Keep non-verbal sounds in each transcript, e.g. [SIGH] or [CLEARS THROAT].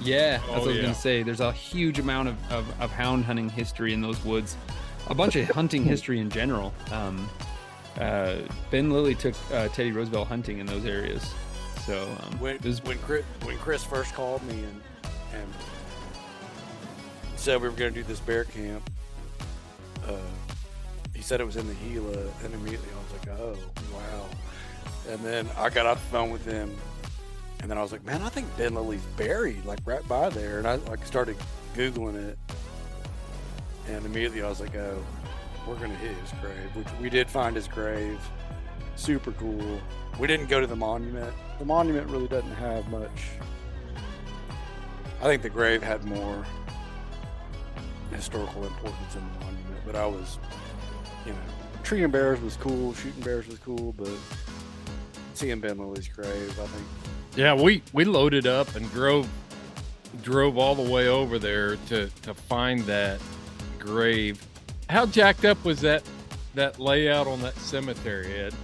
Yeah, that's Oh, what I was yeah. gonna say. There's a huge amount of, of, of hound hunting history in those woods, a bunch of hunting history in general. Um, uh, ben Lilly took uh, Teddy Roosevelt hunting in those areas, so um, When was- when Chris, when Chris first called me and and said we were going to do this bear camp, uh, he said it was in the Gila, and immediately I was like, oh wow. And then I got off the phone with him, and then I was like, man, I think Ben Lilly's buried like right by there, and I like started googling it, and immediately I was like, oh, we're gonna hit his grave, which we did find his grave. Super cool. We didn't go to the monument. The monument really doesn't have much. I think the grave had more historical importance than the monument, but I was, you know, treeing bears was cool, shooting bears was cool, but seeing Ben Lilly's grave, I think Yeah, we we loaded up and drove drove all the way over there to to find that grave. How jacked up was that that layout on that cemetery, Ed?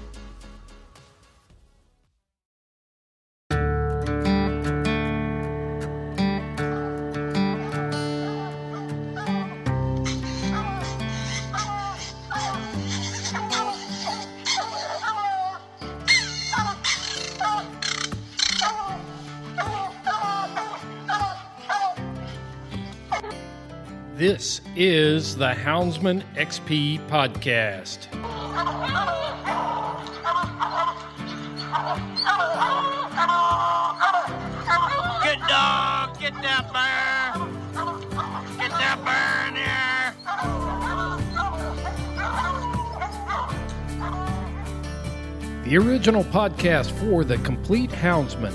This is the Houndsman XP podcast. Good dog, get that bear. Get that bear in here. The original podcast for the complete houndsman.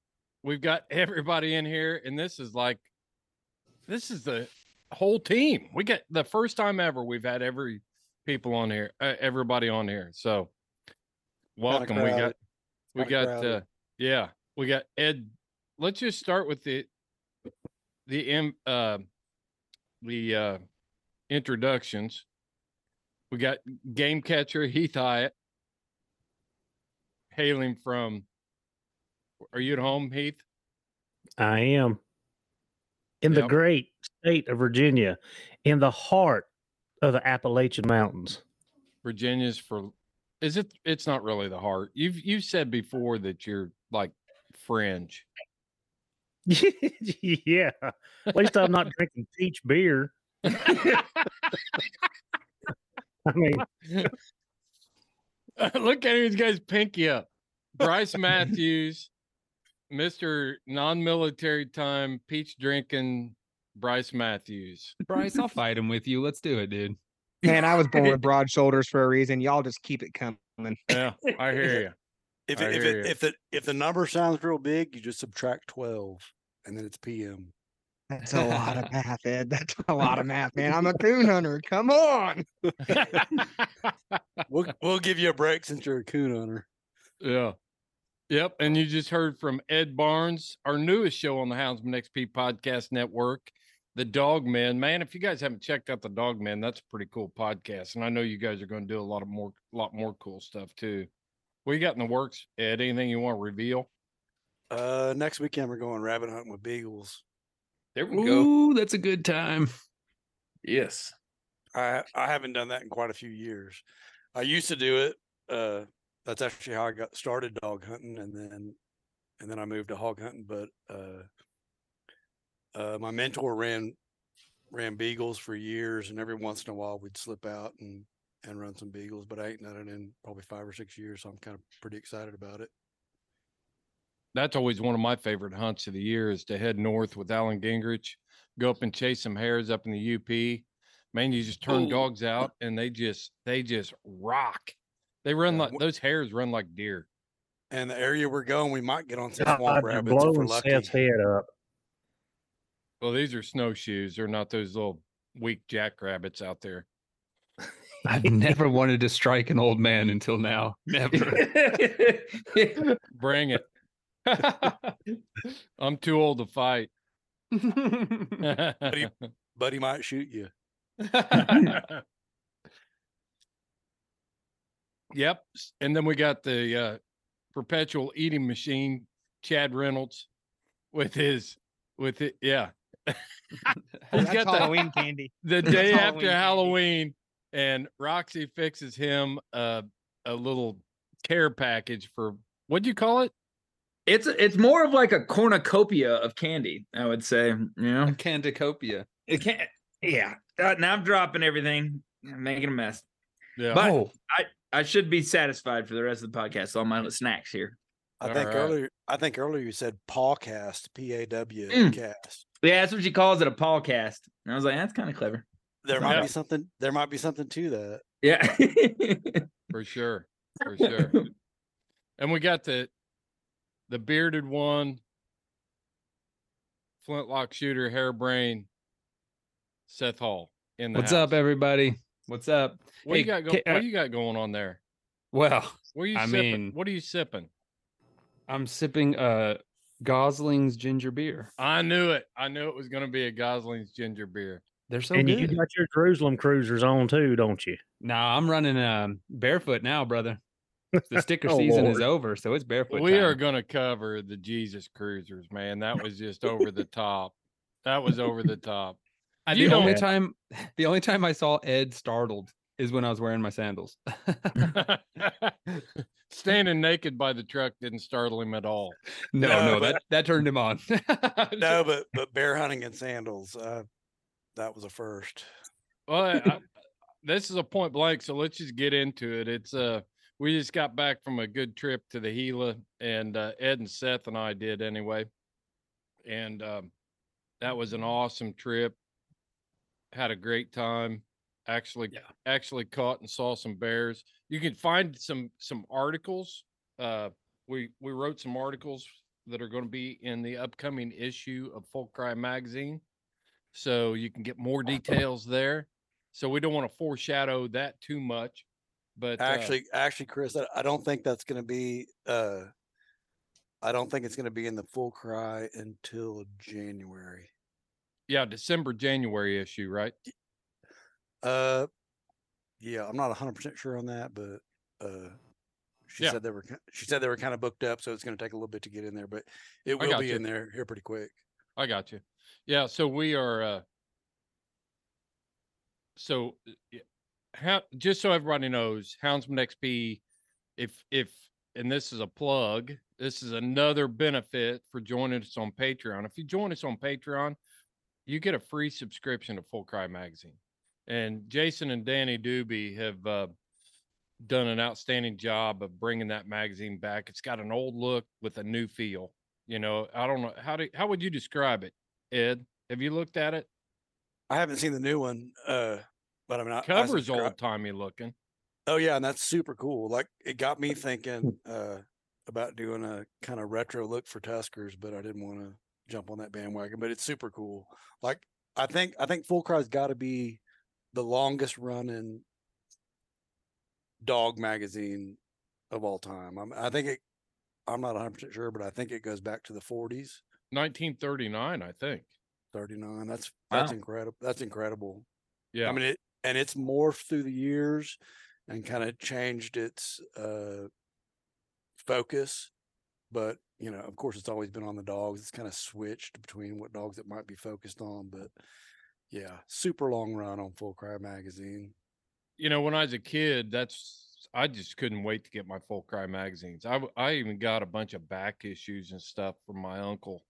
We've got everybody in here, and this is like, this is the whole team. We got the first time ever we've had every people on here, uh, everybody on here. So, welcome. We got, we got, uh, yeah, we got Ed. Let's just start with the, the im uh, the uh, introductions. We got game catcher Heath Hyatt, hailing from. Are you at home, Heath? I am in the great state of Virginia, in the heart of the Appalachian Mountains. Virginia's for. Is it? It's not really the heart. You've you've said before that you're like fringe. [LAUGHS] yeah, at least I'm not drinking peach beer. [LAUGHS] I mean, [LAUGHS] Look at him, he's pinky up. Bryce Matthews Mr. Non-military time peach drinking Bryce Matthews. Bryce, I'll [LAUGHS] fight him with you. Let's do it, dude. Man, I was born with [LAUGHS] broad shoulders for a reason. Y'all just keep it coming. Yeah, I hear you. If I it, if hear it, ya. if the if the number sounds real big, you just subtract twelve, and then it's PM. That's a lot of math, Ed. That's a lot of math, man. I'm a [LAUGHS] coon hunter. Come on. We'll we'll give you a break since you're a coon hunter. Yeah. Yep. And you just heard from Ed Barnes, our newest show on the Houndsman XP Podcast Network, The Dog Men. Man, if you guys haven't checked out The Dog Men, that's a pretty cool podcast. And I know you guys are going to do a lot of more, lot more cool stuff too. What you got in the works, Ed? Anything you want to reveal? Uh, next weekend we're going rabbit hunting with beagles. There we go. Ooh, that's a good time. Yes. I I haven't done that in quite a few years. I used to do it. Uh, that's actually how I got started dog hunting, and then and then I moved to hog hunting. But uh, uh, my mentor ran ran beagles for years, and every once in a while we'd slip out and and run some beagles. But I ain't done it in probably five or six years, so I'm kind of pretty excited about it. That's always one of my favorite hunts of the year is to head north with Alan Gingrich, go up and chase some hares up in the UP. Man, you just turn Ooh. dogs out and they just they just rock. They run like those hares run like deer. And the area we're going, we might get on some God, swamp you're rabbits if we're lucky. Seth's head up. Well, these are snowshoes. They're not those little weak jackrabbits out there. [LAUGHS] I've never wanted to strike an old man until now. Never. [LAUGHS] Bring it. [LAUGHS] I'm too old to fight. But he, but he might shoot you. Yep. And then we got the uh, perpetual eating machine, Chad Reynolds, with his with it. Yeah. [LAUGHS] He's That's got the, Halloween candy. [LAUGHS] the [LAUGHS] day Halloween after candy. Halloween, and Roxy fixes him a a little care package for what do you call it? It's it's more of like a cornucopia of candy, I would say. You know, A Candicopia. it can't. Yeah. Uh, now I'm dropping everything, I'm making a mess. Yeah. But Oh, I I should be satisfied for the rest of the podcast. All my snacks here. I All think right. earlier. I think earlier you said pawcast, P A W Mm. cast. Yeah, that's what she calls it, a podcast. And I was like, that's kind of clever. There might not be something. There might be something to that. Yeah. for sure. For sure. [LAUGHS] and we got the the bearded one, flintlock shooter, hairbrain, Seth Hall in the what's house. up, everybody? What's up? What you got? Go- uh, what you got going on there? Well, What are you I sipping? mean- what are you sipping? I'm sipping uh Gosling's ginger beer. I knew it. I knew it was going to be a Gosling's ginger beer. They're so and good. you got your Jerusalem cruisers on too, don't you? Nah, I'm running um barefoot now, brother. The sticker [LAUGHS] Oh, season is over, so it's barefoot. we are going to cover the Jesus Cruisers, man. That was just over the top. That was over the top. You the only don't- time, [LAUGHS] the only time I saw Ed startled is when I was wearing my sandals. [LAUGHS] [LAUGHS] Standing naked by the truck didn't startle him at all. no, No, no, but- that that turned him on. No, but but bear hunting in sandals. Uh, that was a first. Well, I, I- this is a point blank, so let's just get into it. It's uh, we just got back from a good trip to the Gila, and uh, Ed and Seth and I did anyway, and um, that was an awesome trip. Had a great time. Actually, actually caught and saw some bears. You can find some some articles. Uh, we we wrote some articles that are going to be in the upcoming issue of Full Cry magazine so you can get more details there. So we don't want to foreshadow that too much, but uh, Actually, actually, Chris, I, I don't think that's going to be. Uh, I don't think it's going to be in the full cry until January. Yeah, December January issue, right? Uh, yeah, I'm not 100 percent sure on that, but uh, she Yeah. said they were. She said they were kind of booked up, so it's going to take a little bit to get in there, but it will be you. in there here pretty quick. I got you. Yeah, so we are. uh So, uh, how just so everybody knows, Houndsman XP, if if and this is a plug, this is another benefit for joining us on Patreon. If you join us on Patreon, you get a free subscription to Full Cry Magazine. And Jason and Danny Doobie have uh, done an outstanding job of bringing that magazine back. It's got an old look with a new feel. You know, I don't know how do how would you describe it, Ed? Have you looked at it? I haven't seen the new one, uh, but I'm not Cover's old timey looking. Oh yeah, and that's super cool. Like it got me [LAUGHS] thinking uh, about doing a kind of retro look for Tuskers, but I didn't want to jump on that bandwagon. But it's super cool. Like I think I think Full Cry's got to be the longest running dog magazine of all time. I'm, I think it. I'm not 100 percent sure, but I think it goes back to the 40s. 1939, I think. 39. That's that's Wow. incredible. That's incredible. Yeah. I mean it and it's morphed through the years and kind of changed its uh focus. But, you know, of course it's always been on the dogs. It's kind of switched between what dogs it might be focused on. But yeah, super long run on Full Cry magazine. you know, when I was a kid, that's I just couldn't wait to get my full cry magazines. I I even got a bunch of back issues and stuff from my uncle,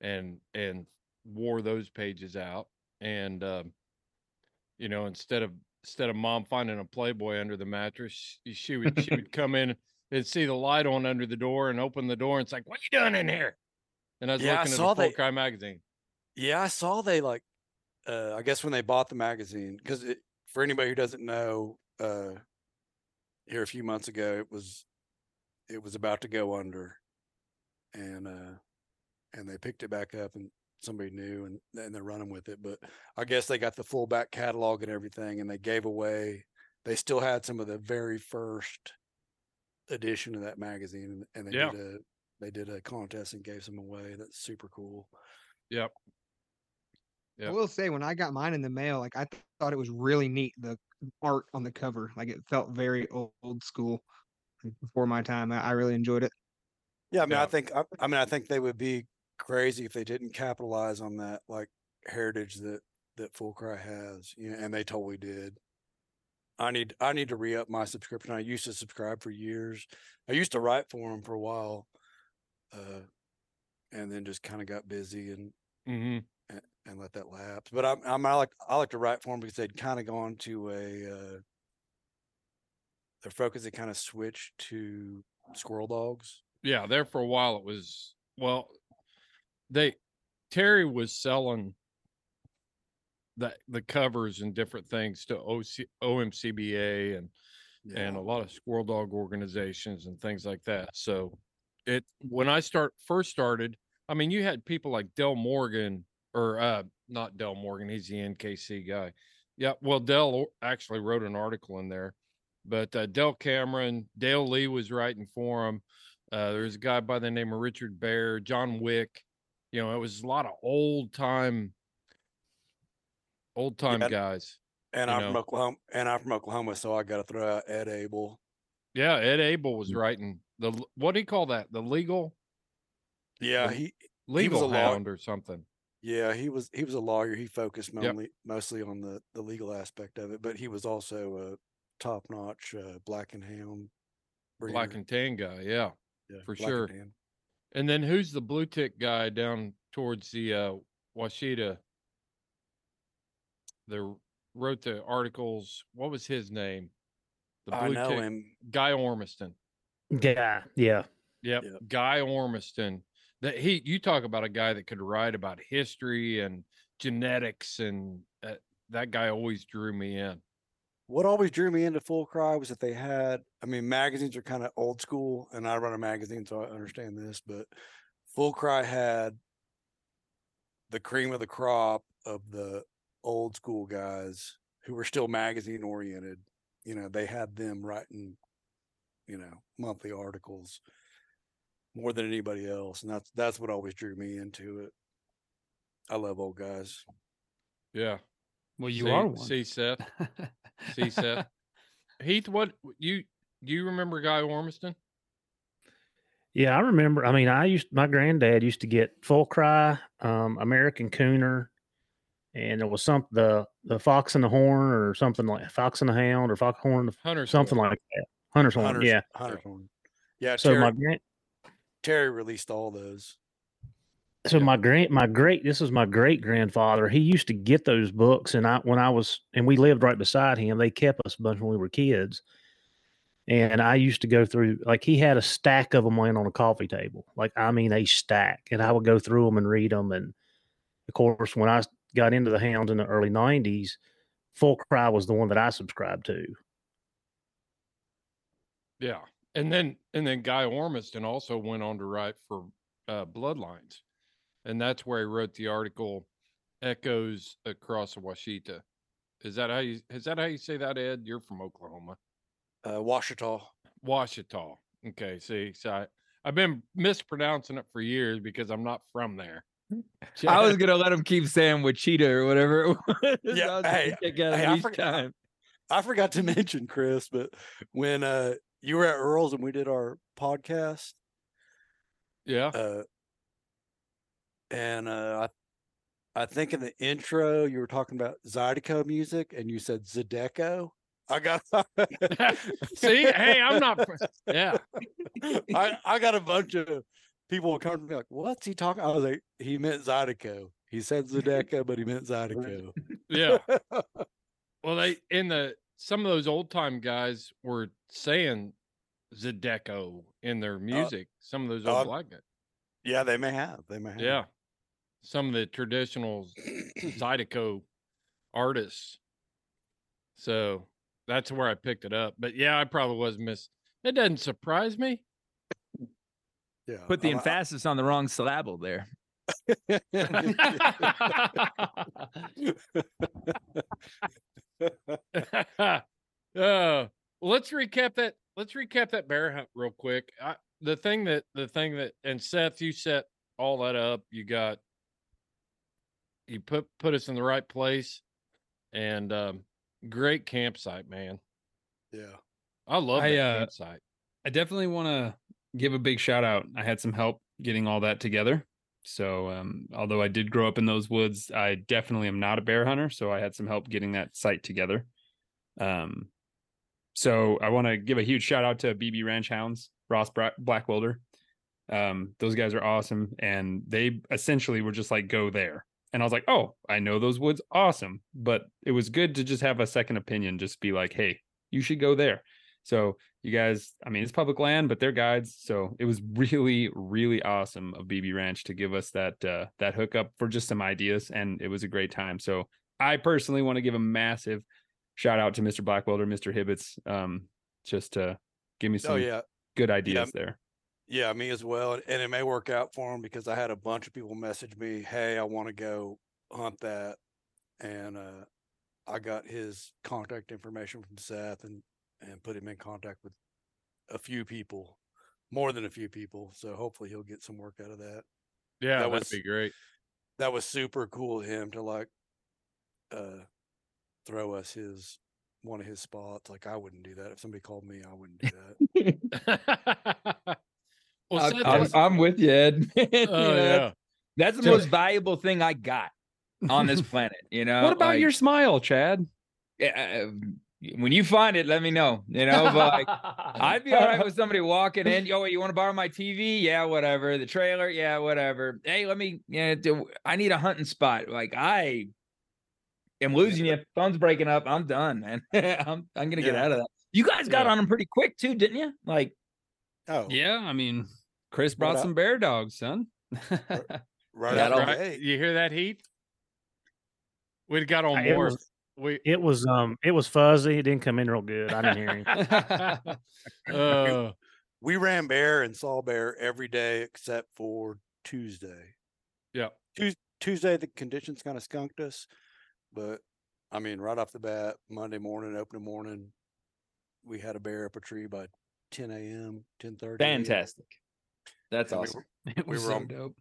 and and wore those pages out. And um, you know, instead of instead of mom finding a Playboy under the mattress, she, would she would come in and see the light on under the door and open the door and it's like, "What you doing in here?" And I was Yeah, I looking at saw the full they- cry magazine. Yeah, I saw they like uh I guess when they bought the magazine cuz for anybody who doesn't know uh here a few months ago it was it was about to go under and uh and they picked it back up and somebody knew and and they're running with it but I guess they got the full back catalog and everything and they gave away they still had some of the very first edition of that magazine and, and they Yeah. did a they did a contest and gave some away that's super cool Yep. I will say when I got mine in the mail, like I th- thought it was really neat the art on the cover. Like it felt very old, old school like, before my time. I, I really enjoyed it. Yeah, I mean, Yeah. I think, I, I mean, I think they would be crazy if they didn't capitalize on that like heritage that that Full Cry has, you know, and they totally did. I need, I need to re up my subscription. I used to subscribe for years. I used to write for them for a while, uh, and then just kind of got busy and hmm and, and let that lapse. But I'm, I'm I like I like to write for them because they'd kind of gone to a uh, their focus had kind of switched to squirrel dogs. yeah there for a while it was well they terry was selling the the covers and different things to OC, omcba and and a lot of squirrel dog organizations and things like that so it when i start first started i mean you had people like del morgan or uh not del morgan he's the nkc guy yeah well dell actually wrote an article in there but uh, Del Cameron, Dale Lee was writing for him. Uh, there's a guy by the name of Richard Bear, John Wick. You know, it was a lot of old time, old time Yeah, guys. And I'm from. Oklahoma, and I'm from Oklahoma, so I got to throw out Ed Abel. Yeah, Ed Abel Mm. was writing the what do you call that? The legal Yeah, The he he was legal a hound or something. Yeah, he was he was a lawyer. He focused Yep. mostly on the the legal aspect of it, but he was also a top notch uh, black and hound. Black and tan guy, yeah, Yeah, for black and sure. And then who's the blue tick guy down towards the uh Washita? The wrote the articles. What was his name? The I know him. Guy Ormiston. Yeah, yeah. Yep. Guy Ormiston. That he you talk about a guy that could write about history and genetics and uh, that guy always drew me in. What always drew me into Full Cry was that they had. I mean, magazines are kind of old school, and I run a magazine, so I understand this. But Full Cry had the cream of the crop of the old school guys who were still magazine oriented. You know, they had them writing, you know, monthly articles more than anybody else, and that's that's what always drew me into it. I love old guys. Yeah. Well, you see, are one. See Seth. see Seth. [LAUGHS] Heath, what you do you remember Guy Ormiston? Yeah, I remember. I mean, I used my granddad used to get Full Cry, um, American Cooner, and it was some the the Fox and the Horn or something like Fox and the Hound or Fox Horn, Hunter's something Horn. like that. Hunter's Horn, Hunter's, yeah. Hunter's Horn. Yeah, So Terry, my grand, Terry released all those. so my grand, my great, this was my great grandfather. He used to get those books, and I when I was and we lived right beside him. They kept us a bunch when we were kids, And I used to go through like he had a stack of them laying on a coffee table, like I mean a stack, and I would go through them and read them. And of course, when I got into the hounds in the early '90s, Full Cry was the one that I subscribed to. Yeah. And then and then Guy Ormiston also went on to write for uh, Bloodlines. And that's where he wrote the article Echoes Across the Washita. Is that how you is that how you say that, Ed? You're from Oklahoma. Uh, Washita. Washita. Okay, see, so I, I've been mispronouncing it for years because I'm not from there. I was gonna let him keep saying Wichita or whatever it was. Yeah, I was hey, gonna kick out hey, I forgot- time. I forgot to [LAUGHS] mention, Chris, but when uh, you were at Earl's and we did our podcast, Yeah. uh, and uh, I, I think in the intro you were talking about Zydeco music, and you said Zydeco. I got [LAUGHS] See, hey, I'm not. [LAUGHS] Yeah. I, I got a bunch of people will come to me like, "What's he talking?" I was like, "He meant Zydeco. He said [LAUGHS] Zydeco, but he meant Zydeco." [LAUGHS] Yeah. [LAUGHS] Well, they in the some of those old time guys were saying Zydeco in their music. some of those old uh, black guys. yeah, they may have. They may have. Yeah. Some of the traditional Zydeco artists. So that's where I picked it up. But yeah, I probably was miss. It doesn't surprise me. Yeah. Put the I'm- I- emphasis on the wrong syllable there. uh, [LAUGHS] well, let's recap that. Let's recap that bear hunt real quick. I, the thing that the thing that and Seth, you set all that up. You got you put put us in the right place, and um, great campsite, man. yeah. I love I, that uh, campsite. I definitely want to give a big shout out. I had some help getting all that together. So, um, although I did grow up in those woods, I definitely am not a bear hunter. So, I had some help getting that site together. Um, so I want to give a huge shout out to BB Ranch Hounds, Ross Blackwelder. Um, those guys are awesome, and they essentially were just like, "Go there." And I was like, "Oh, I know those woods, awesome." But it was good to just have a second opinion, just be like, "Hey, you should go there." So you guys, I mean, it's public land, but they're guides. So it was really, really awesome of BB Ranch to give us that uh, that hookup for just some ideas, and it was a great time. So I personally want to give a massive shout out to Mr. Blackwelder, Mr. Hibbets, um, just to give me some Oh yeah. good ideas there. Yeah, me as well. And it may work out for him because I had a bunch of people message me, "Hey, I want to go hunt that," and uh, I got his contact information from Seth and and put him in contact with a few people, more than a few people. So hopefully he'll get some work out of that. Yeah, that that'd be great. That was super cool of him to like uh throw us his one of his spots. Like I wouldn't do that if somebody called me. I wouldn't do that. [LAUGHS] well, I'm, Seth I'm, was- I'm with you, Ed. [LAUGHS] You oh know, yeah. that's, that's the So- most valuable thing I got on this [LAUGHS] planet. You know, what about like, your smile, Chad? yeah, uh, when you find it, let me know. You know, but like, [LAUGHS] I'd be all right with somebody walking in. Yo, you want to borrow my TV? Yeah, whatever. The trailer? Yeah, whatever. Hey, let me. Yeah, do, I need a hunting spot. Like I am losing you. Phone's breaking up. I'm done, man. [LAUGHS] I'm I'm gonna get Yeah. out of that. You guys got Yeah. on them pretty quick too, didn't you? Like, Oh, Yeah, I mean, Chris brought What up? some bear dogs, son. [LAUGHS] right That out all- Right? You hear that heat? We'd got on It more. was, We it was um it was fuzzy. It didn't come in real good. I didn't hear him. [LAUGHS] uh, we ran bear and saw bear every day except for Tuesday. yeah. Tues- Tuesday the conditions kind of skunked us, but I mean, right off the bat, Monday morning, opening morning, we had a bear up a tree by 10 a.m., 10:30. fantastic. That's And we awesome. were- [LAUGHS] It We was were so on- dope.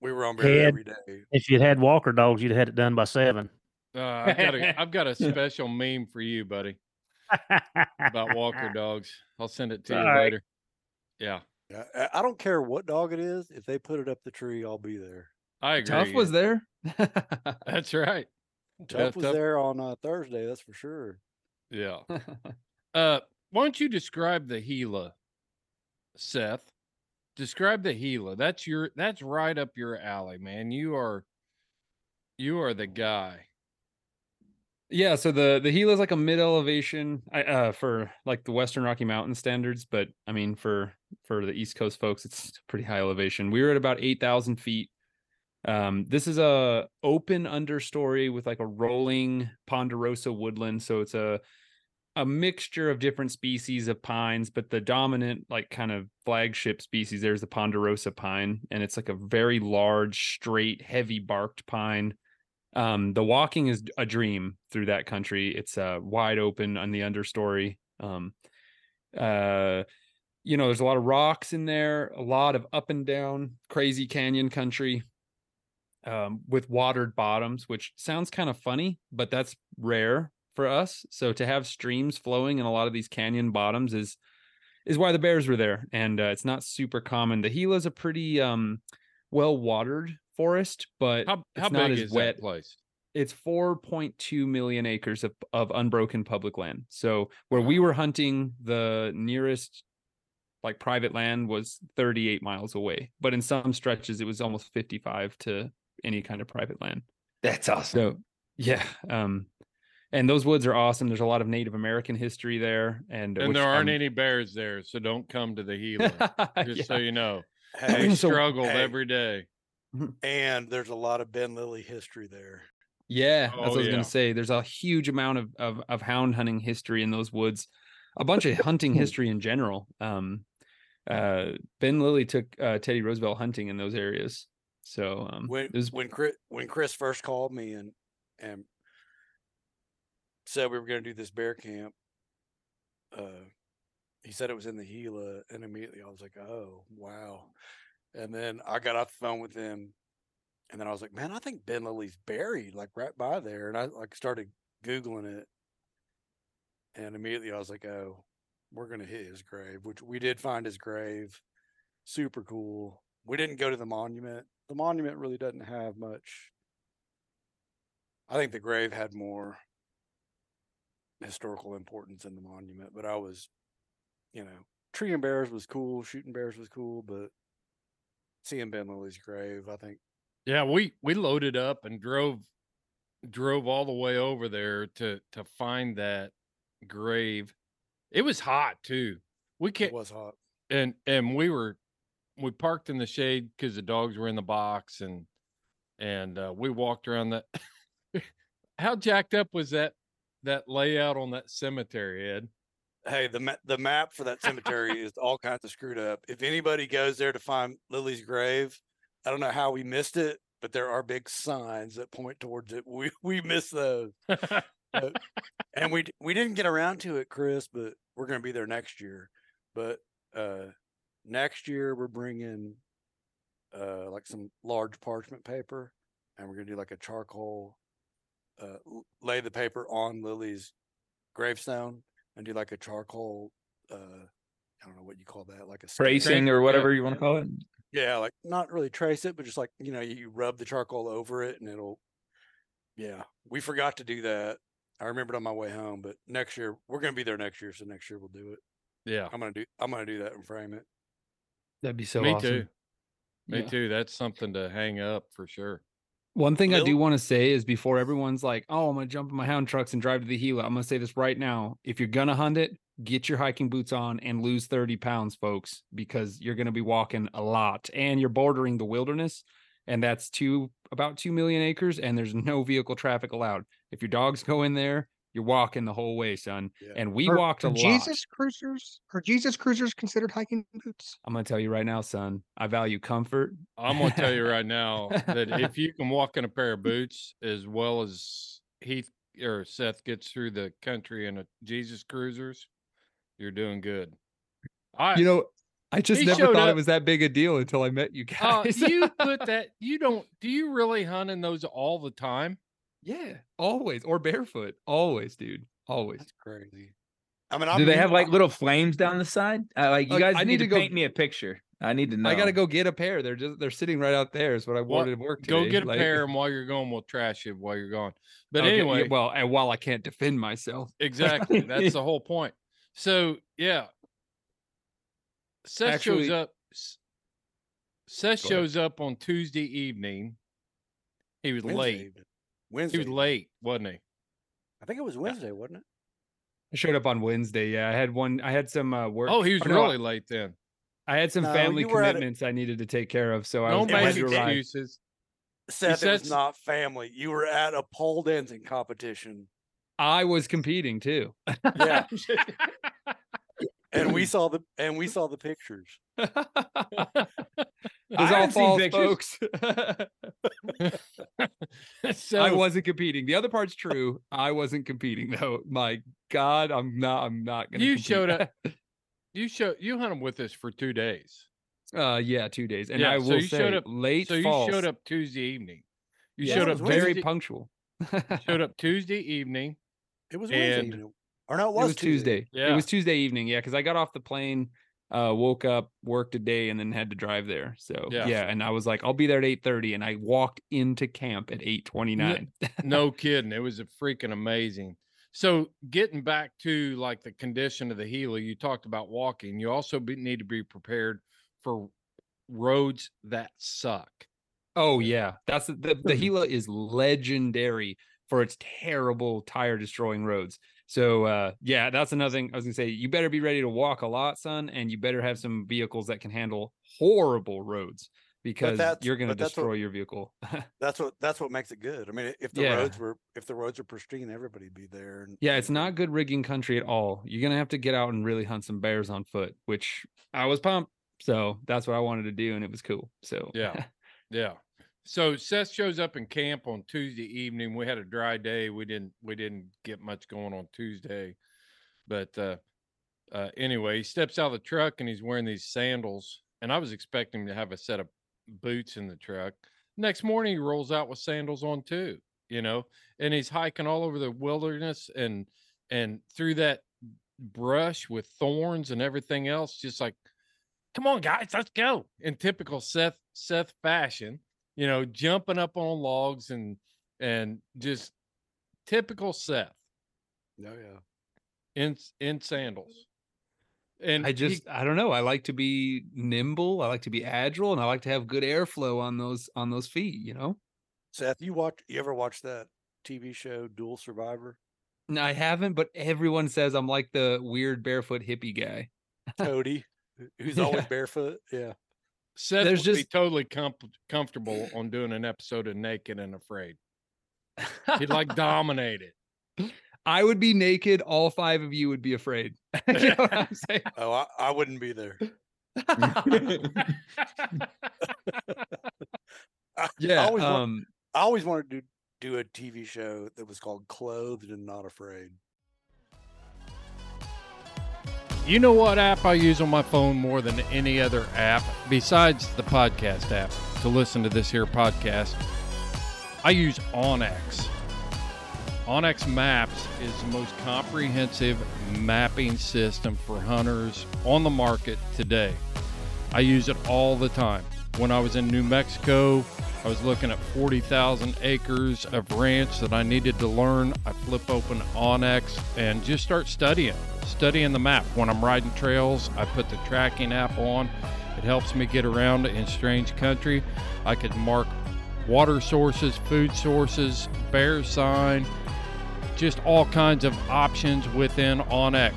We were on bear Ted. every day. If you'd had Walker dogs, you'd have had it done by seven. Uh, I've got a [LAUGHS] I've got a special meme for you, buddy, about Walker [LAUGHS] dogs. I'll send it to you All right. later. Yeah, Yeah, I- I don't care what dog it is. If they put it up the tree, I'll be there. I agree. Tough was there. That's right. [LAUGHS] Tough was Tough- there on uh, Thursday, that's for sure. Yeah. Uh, why don't you describe the Gila, Seth? Describe the Gila. That's your. That's right up your alley, man. You are. You are the guy. Yeah, so the the Gila is like a mid elevation uh for like the Western Rocky Mountain standards, but I mean for for the East Coast folks, it's pretty high elevation. We were at about eight thousand feet. Um, this is a open understory with like a rolling ponderosa woodland, so it's a a mixture of different species of pines, but the dominant like kind of flagship species there's the ponderosa pine, and it's like a very large, straight, heavy barked pine um the walking is a dream through that country. It's uh wide open on the understory. Um uh you know there's a lot of rocks in there a lot of up and down crazy canyon country um with watered bottoms which sounds kind of funny but that's rare for us. So to have streams flowing in a lot of these canyon bottoms is is why the bears were there. And uh, it's not super common. The gila's a pretty um well watered forest but How it's how big as is wet that place? it's 4.2 million acres of, of unbroken public land. So where we were hunting, the nearest like private land was 38 miles away, but in some stretches it was almost 55 to any kind of private land. That's awesome. So yeah, um, and those woods are awesome. There's a lot of Native American history there, and And there aren't I'm- any bears there, so don't come to the [LAUGHS] Gila. Just so you know, [CLEARS THROAT] Hey, we So- struggled hey. every day. And there's a lot of Ben Lilly history there. Yeah, that's Oh, what I was yeah. gonna say. There's a huge amount of, of of hound hunting history in those woods, a bunch of hunting [LAUGHS] history in general. Um, uh, Ben Lilly took uh, Teddy Roosevelt hunting in those areas, so um, When it was when Chris when Chris first called me and and said we were going to do this bear camp, uh, he said it was in the Gila, and immediately I was like, "Oh, wow!" And then I got off the phone with him, and then I was like, "Man, I think Ben Lilly's buried like right by there," and I like started googling it, and immediately I was like, "Oh, we're gonna hit his grave," which we did find his grave. Super cool. We didn't go to the monument. The monument really doesn't have much. I think the grave had more historical importance than the monument, but I was, you know, treeing bears was cool, shooting bears was cool, but seeing Ben Lilly's grave, I think Yeah, we we loaded up and drove drove all the way over there to to find that grave. It was hot too. We can't It was hot. and and we were we parked in the shade because the dogs were in the box and and uh, we walked around that [LAUGHS] how jacked up was that that layout on that cemetery ed Hey, the ma- the map for that cemetery is all kinds of screwed up. If anybody goes there to find Lilly's grave, I don't know how we missed it, but there are big signs that point towards it. We we missed those. But- and we we didn't get around to it, Chris, but we're going to be there next year. But uh next year we're bringing uh like some large parchment paper and we're going to do like a charcoal uh lay the paper on Lilly's gravestone and do like a charcoal uh I don't know what you call that, like a stamp. Tracing or whatever you want to call it. Yeah, like not really trace it, but just like you know, you rub the charcoal over it and it'll. Yeah, we forgot to do that. I remembered on my way home, but next year we're gonna be there next year, so next year we'll do it. yeah I'm gonna do. I'm gonna do that and frame it. that'd be so me awesome. too me Yeah. too that's something to hang up for sure One thing I do want to say is before everyone's like, "Oh, I'm gonna jump in my hound trucks and drive to the Gila," I'm gonna say this right now: if you're gonna hunt it, get your hiking boots on and lose 30 pounds, folks, because you're gonna be walking a lot and you're bordering the wilderness, and that's two about two million acres, and there's no vehicle traffic allowed. If your dogs go in there, you're walking the whole way, son. Yeah. And we Are- walked a are lot. Jesus cruisers are Jesus cruisers considered hiking boots? I'm gonna tell you right now, son. I value comfort. i'm gonna tell you right [LAUGHS] now that if you can walk in a pair of boots as well as heath or seth gets through the country in a jesus cruisers you're doing good i You know, I just He never thought up- it was that big a deal until I met you Uh, guys. you [LAUGHS] put that. You don't. Do you really hunt in those all the time? Yeah, always or barefoot, always, dude, always. That's crazy. I mean, Do I'm they have like little flames down the side? Uh, like you Like, guys I need, need to, to go- paint me a picture. I need to know. I gotta go get a pair. They're just they're sitting right out there. Is what I Well, wanted to work. Go get a like- pair, and while you're going, we'll trash it while you're gone. But Okay, yeah, anyway, well, and while I can't defend myself, exactly. That's the whole point. So yeah, Seth shows up. Seth Go ahead. shows up on Tuesday evening. He was Wednesday late. evening. Wednesday. He was late, wasn't he? I think it was Wednesday, wasn't it? I showed up on Wednesday. Yeah, I had one. I had some uh, work. Oh, he was or no, really late then. I had some No, family you were at a- commitments I needed to take care of, so I Don't was I make to arrive. excuses. Seth, it was not family. You were at a pole dancing competition, I was competing too. Yeah. [LAUGHS] and we [CLEARS THROAT] saw the and we saw the pictures. It [LAUGHS] I was all haven't seen false, pictures. folks. [LAUGHS] so I wasn't competing. The other part's true. I wasn't competing though. My God, I'm not. I'm not gonna. You compete. showed up. [LAUGHS] You show you hunted with us for two days. Uh, yeah, two days, and Yeah, I so will you say showed up- late So you falls. showed up Tuesday evening. You Yeah, showed up very Tuesday, punctual. showed up Tuesday evening. It was Wednesday, And- evening. Or no, it It was, was Tuesday. Yeah. It was Tuesday evening. Yeah, because I got off the plane, uh, woke up, worked a day, and then had to drive there. So Yeah. yeah, and I was like, I'll be there at eight thirty, and I walked into camp at eight twenty nine. [LAUGHS] No kidding. It was a freaking amazing. So getting back to like the condition of the Gila, you talked about walking. You also be, need to be prepared for roads that suck. Oh yeah, that's the the, Hmm. the Gila is legendary for its terrible tire destroying roads. So uh, yeah, that's another thing I was gonna say. You better be ready to walk a lot, son, and you better have some vehicles that can handle horrible roads because you're gonna but that's what- destroy your vehicle. [LAUGHS] That's what that's what makes it good. I mean, if the Yeah. roads were if the roads are pristine, everybody'd be there. And Yeah, it's not good rigging country at all. You're gonna have to get out and really hunt some bears on foot, which I was pumped. So that's what I wanted to do, and it was cool. So Yeah. [LAUGHS] Yeah. So Seth shows up in camp on Tuesday evening. We had a dry day. We didn't we didn't get much going on Tuesday. But uh uh anyway, he steps out of the truck and he's wearing these sandals. And I was expecting him to have a set of boots in the truck. Next morning he rolls out with sandals on too, you know, and he's hiking all over the wilderness and and through that brush with thorns and everything else, just like come on guys let's go in typical seth seth fashion you know jumping up on logs and and just typical seth Oh yeah. in in sandals and I he- just I don't know. I like to be nimble. I like to be agile, and I like to have good airflow on those on those feet. You know. Seth, you watch you ever watch that TV show Dual Survivor? No, I haven't, but everyone says I'm like the weird barefoot hippie guy. [LAUGHS] Cody, who- who's always Yeah. barefoot. Yeah. Seth there's would be just- totally com- comfortable on doing an episode of naked and afraid he'd like [LAUGHS] dominate it I would be naked. All five of you would be afraid. [LAUGHS] you know what I'm saying? Oh, I, I wouldn't be there. [LAUGHS] I, Yeah. I always, want- um, I always wanted to do a TV show that was called Clothed and Not Afraid. You know what app I use on my phone more than any other app besides the podcast app to listen to this here podcast? I use onX. onX Maps is the most comprehensive mapping system for hunters on the market today. I use it all the time. When I was in New Mexico, I was looking at 40,000 acres of ranch that I needed to learn. I flip open onX and just start studying, studying the map. When I'm riding trails, I put the tracking app on. It helps me get around in strange country. I could mark water sources, food sources, bear sign, just all kinds of options within onX.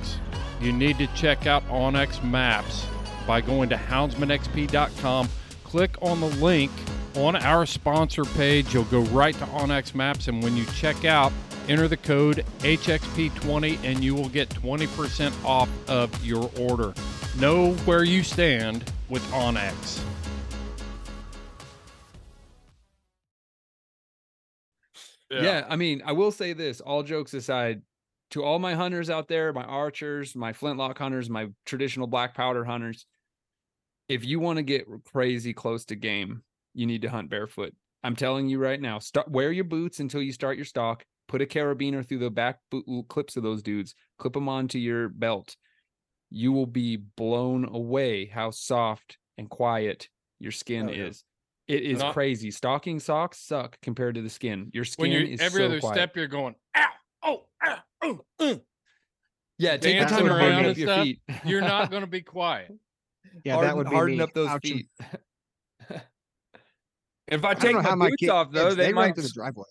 You need to check out onX Maps by going to houndsmanxp.com. Click on the link on our sponsor page. You'll go right to onX Maps, and when you check out, enter the code HXP20 and you will get 20% off of your order. Know where you stand with onX. yeah. I mean, I will say this, all jokes aside, to all my hunters out there, my archers, my flintlock hunters, my traditional black powder hunters, if you want to get crazy close to game, you need to hunt barefoot. I'm telling you right now, start wear your boots until you start your stalk. Put a carabiner through the back boot clips of those dudes. Clip them onto your belt. You will be blown away how soft and quiet your skin Oh, yeah. is. It is Not- crazy. Stocking socks suck compared to the skin. Your skin When you is every so other quiet. step, you're going, ow, oh, ow, oh, uh. Yeah, take your dancing time to around harden and up your stuff, feet. You're not [LAUGHS] going to be quiet. Yeah, harden, that would be harden me. up those Ouch. feet. [LAUGHS] If I I take know my how boots kids, off though, they run might through the driveway.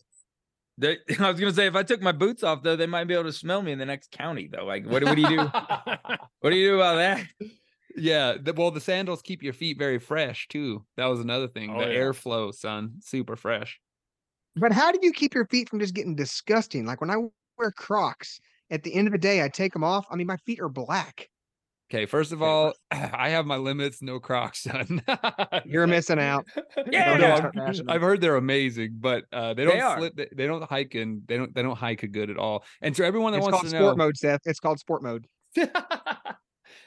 They, [LAUGHS] I was gonna say if I took my boots off though, they might be able to smell me in the next county though. Like, what, what do you do? [LAUGHS] what do you do about that? Yeah, the, well, the sandals keep your feet very fresh too. That was another thing. Oh, the yeah. airflow, son, super fresh. But how do you keep your feet from just getting disgusting? Like when I wear Crocs, at the end of the day, I take them off. I mean, my feet are black. Okay, first of all, [CLEARS THROAT] I have my limits. No Crocs, son. [LAUGHS] You're missing out. [LAUGHS] Yeah. No, I've, bashing them. [CLEARS THROAT] I've heard they're amazing, but uh, they They don't are. slip. They, they don't hike and they don't they don't hike good at all. And to everyone that It's wants called to sport know, mode, Seth. It's called sport mode. [LAUGHS]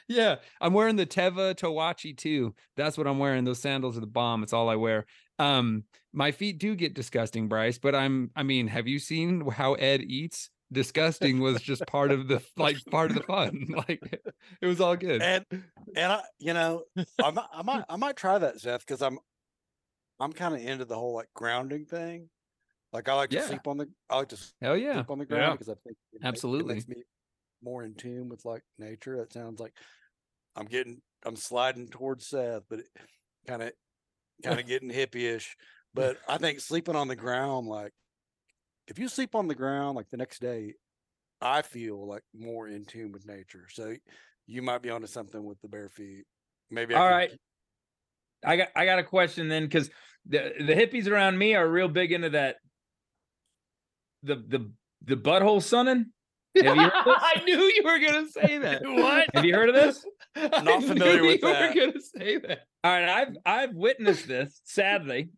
yeah, I'm wearing the Teva Tawachi too. That's what I'm wearing. Those sandals are the bomb. It's all I wear. Um, my feet do get disgusting, Bryce, but I'm. I mean, have you seen how Ed eats? Disgusting was just part of the like part of the fun. [LAUGHS] Like it was all good. And and I, you know, I might, I might, I might try that, Seth, because I'm, I'm kind of into the whole like grounding thing. Like I like to Yeah. sleep on the, I like to s- Hell yeah. sleep on the Yeah. ground because I think it ma- Absolutely. it makes me more in tune with like nature. That sounds like I'm getting, I'm sliding towards Seth, but kind of, kind of getting hippie-ish. But I think sleeping on the ground, like if you sleep on the ground, like the next day, I feel like more in tune with nature. So you might be onto something with the bare feet. Maybe. I All could- right. I got I got a question then because the the hippies around me are real big into that the the the butthole sunning. Have you heard? [LAUGHS] I knew you were gonna say that. [LAUGHS] What? Have you heard of this? [LAUGHS] Not familiar with you that. You were gonna say that. All right, I've I've witnessed this sadly,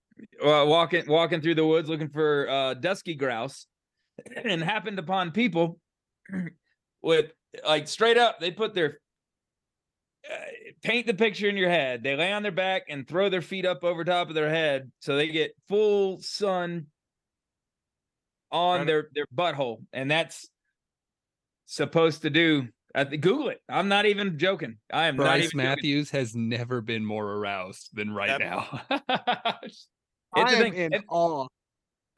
uh, walking walking through the woods looking for uh, dusky grouse, [CLEARS THROAT] and happened upon people [CLEARS THROAT] with like straight up. They put their uh, paint the picture in your head. They lay on their back and throw their feet up over top of their head, so they get full sun on Right. their their butthole, and that's supposed to do. I think Google it. I'm not even joking. I am not Bryce even joking. Matthews has never been more aroused than right That- now. [LAUGHS] It's I am thing. in And- awe.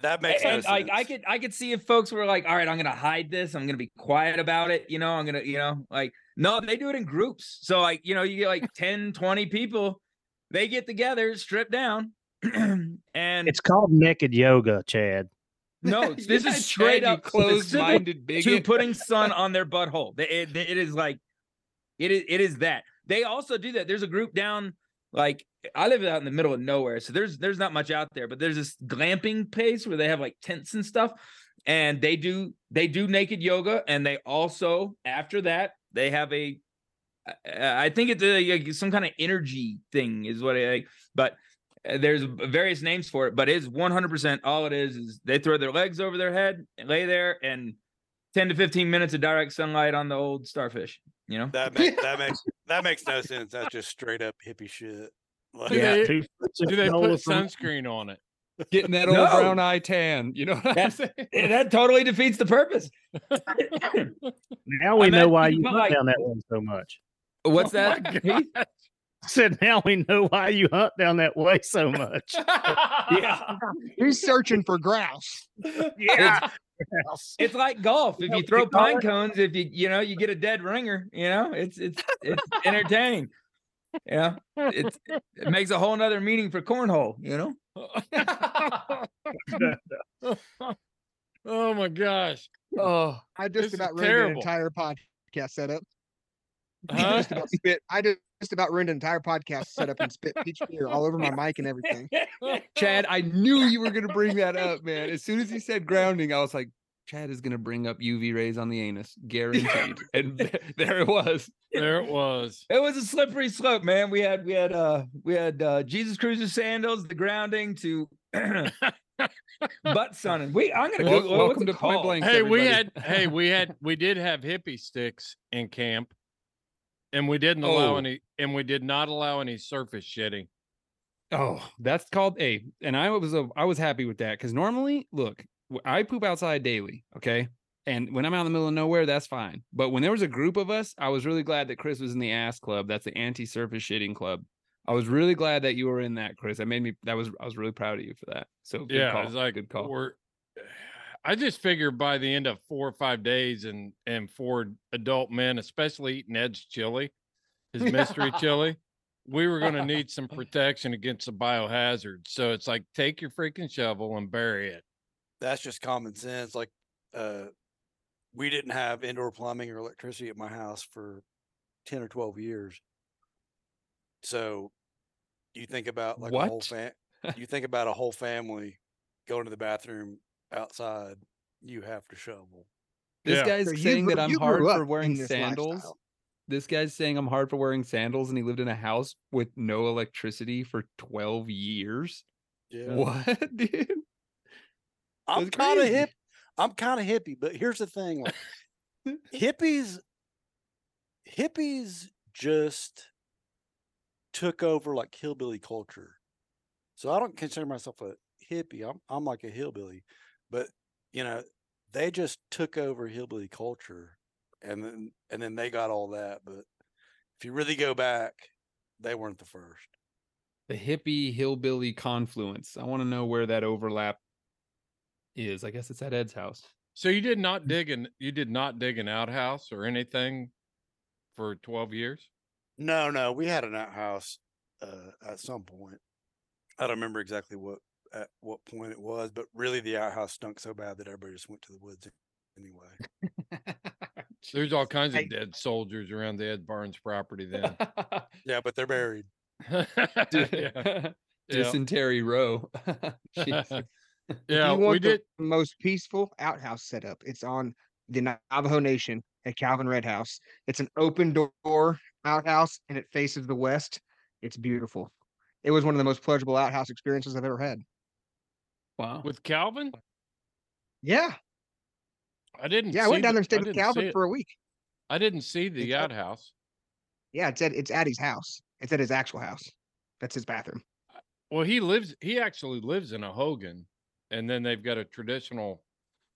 that makes no and like I sense. could I could see if folks were like, all right, I'm gonna hide this, I'm gonna be quiet about it, you know, I'm gonna, you know, like no, they do it in groups. So like, you know, you get like 10, 20 people, they get together, strip down, [CLEARS THROAT] and It's called naked yoga, Chad. no, [LAUGHS] this Yeah, is straight Chad, up closed-minded to putting sun [LAUGHS] on their butthole. They- It, it is like it is it is that. They also do that. There's a group down like I live out in the middle of nowhere, so there's there's not much out there, but there's this glamping place where they have like tents and stuff, and they do they do naked yoga, and they also after that they have a I think it's a, some kind of energy thing is what I but uh, there's various names for it, but it's 100% all it is is they throw their legs over their head lay there and 10 to 15 minutes of direct sunlight on the old starfish, you know? that makes that makes that makes no sense. That's just straight up hippie shit. Like, Do they, do they put Nola from- sunscreen on it? Getting that old No. brown eye tan. You know what I'm saying? Eh, that totally defeats the purpose. Now we know why you you hunt like- down that one so much. What's Oh that? I said now we know why you hunt down that way so much. [LAUGHS] yeah. He's searching for grouse. yeah. It's like golf. If you throw pine cones, if you you know you get a dead ringer, you know it's it's it's [LAUGHS] entertaining. Yeah, it's it [LAUGHS] makes a whole nother meaning for cornhole. You know. [LAUGHS] oh my gosh. Oh, I just is about ruined terrible. an entire podcast setup. I Huh? just about spit. I just just about ruined an entire podcast setup and spit peach [LAUGHS] beer all over my mic and everything. Chad, I knew you were gonna bring that up, man. As soon as he said grounding, I was like, Chad is gonna bring up UV rays on the anus, guaranteed. [LAUGHS] and there it was. There it was. It was a slippery slope, man. We had we had uh we had uh Jesus Cruiser sandals, the grounding to [LAUGHS] butt sunning. We I'm gonna go. Google it. welcome to Point called? Blank. Hey, we had hey, we had we did have hippie sticks in camp. And we didn't allow Oh. any and we did not allow any surface shitting. Oh, that's called a. And I was a, I was happy with that because normally, look, I poop outside daily. Okay, and when I'm out in the middle of nowhere, that's fine. But when there was a group of us, I was really glad that Chris was in the ass club. That's the anti-surface shitting club. I was really glad that you were in that, Chris. That made me. That was. I was really proud of you for that. So good yeah, call. it's like good call. We're, I just figure by the end of four or five days, and and for adult men, especially eating Ed's chili, [LAUGHS] his mystery chili, we were going to need some [LAUGHS] protection against the biohazard. So it's like take your freaking shovel and bury it. that's just common sense. Like, uh, we didn't have indoor plumbing or electricity at my house for 10 or 12 years. So you think about like a whole What? fam [LAUGHS] you think about a whole family going to the bathroom outside, you have to shovel. This Yeah. guy's So you saying grew- that I'm you hard grew for up wearing in this sandals. lifestyle. This guy's saying I'm hard for wearing sandals, and he lived in a house with no electricity for 12 years. Yeah. What, [LAUGHS] dude? I'm That's kind of crazy. hip. I'm kind of hippie, but here's the thing: like [LAUGHS] hippies, hippies just took over like hillbilly culture. So I don't consider myself a hippie. I'm I'm like a hillbilly, but you know, they just took over hillbilly culture, and then and then they got all that. But if you really go back, they weren't the first. The hippie hillbilly confluence. I want to know where that overlap is. I guess it's at Ed's house. So you did not dig an you did not dig an outhouse or anything for 12 years? No, no, we had an outhouse uh, at some point. I don't remember exactly what at what point it was, but really the outhouse stunk so bad that everybody just went to the woods anyway. [LAUGHS] There's all kinds of dead soldiers around the Ed Barnes property then. [LAUGHS] Yeah, but they're buried. [LAUGHS] yeah. Yeah. Dysentery row. Jesus. Yeah, you we want did the most peaceful outhouse setup, it's on the Navajo Nation at Calvin Red House. It's an open door outhouse and it faces the west. It's beautiful. It was one of the most pleasurable outhouse experiences I've ever had. Wow. with Calvin. Yeah. I didn't Yeah, I went down there and stayed I with Calvin for a week. I didn't see the It's up- outhouse. Yeah, it's at it's at his house. It's at his actual house. That's his bathroom. Well, he lives he actually lives in a Hogan and then they've got a traditional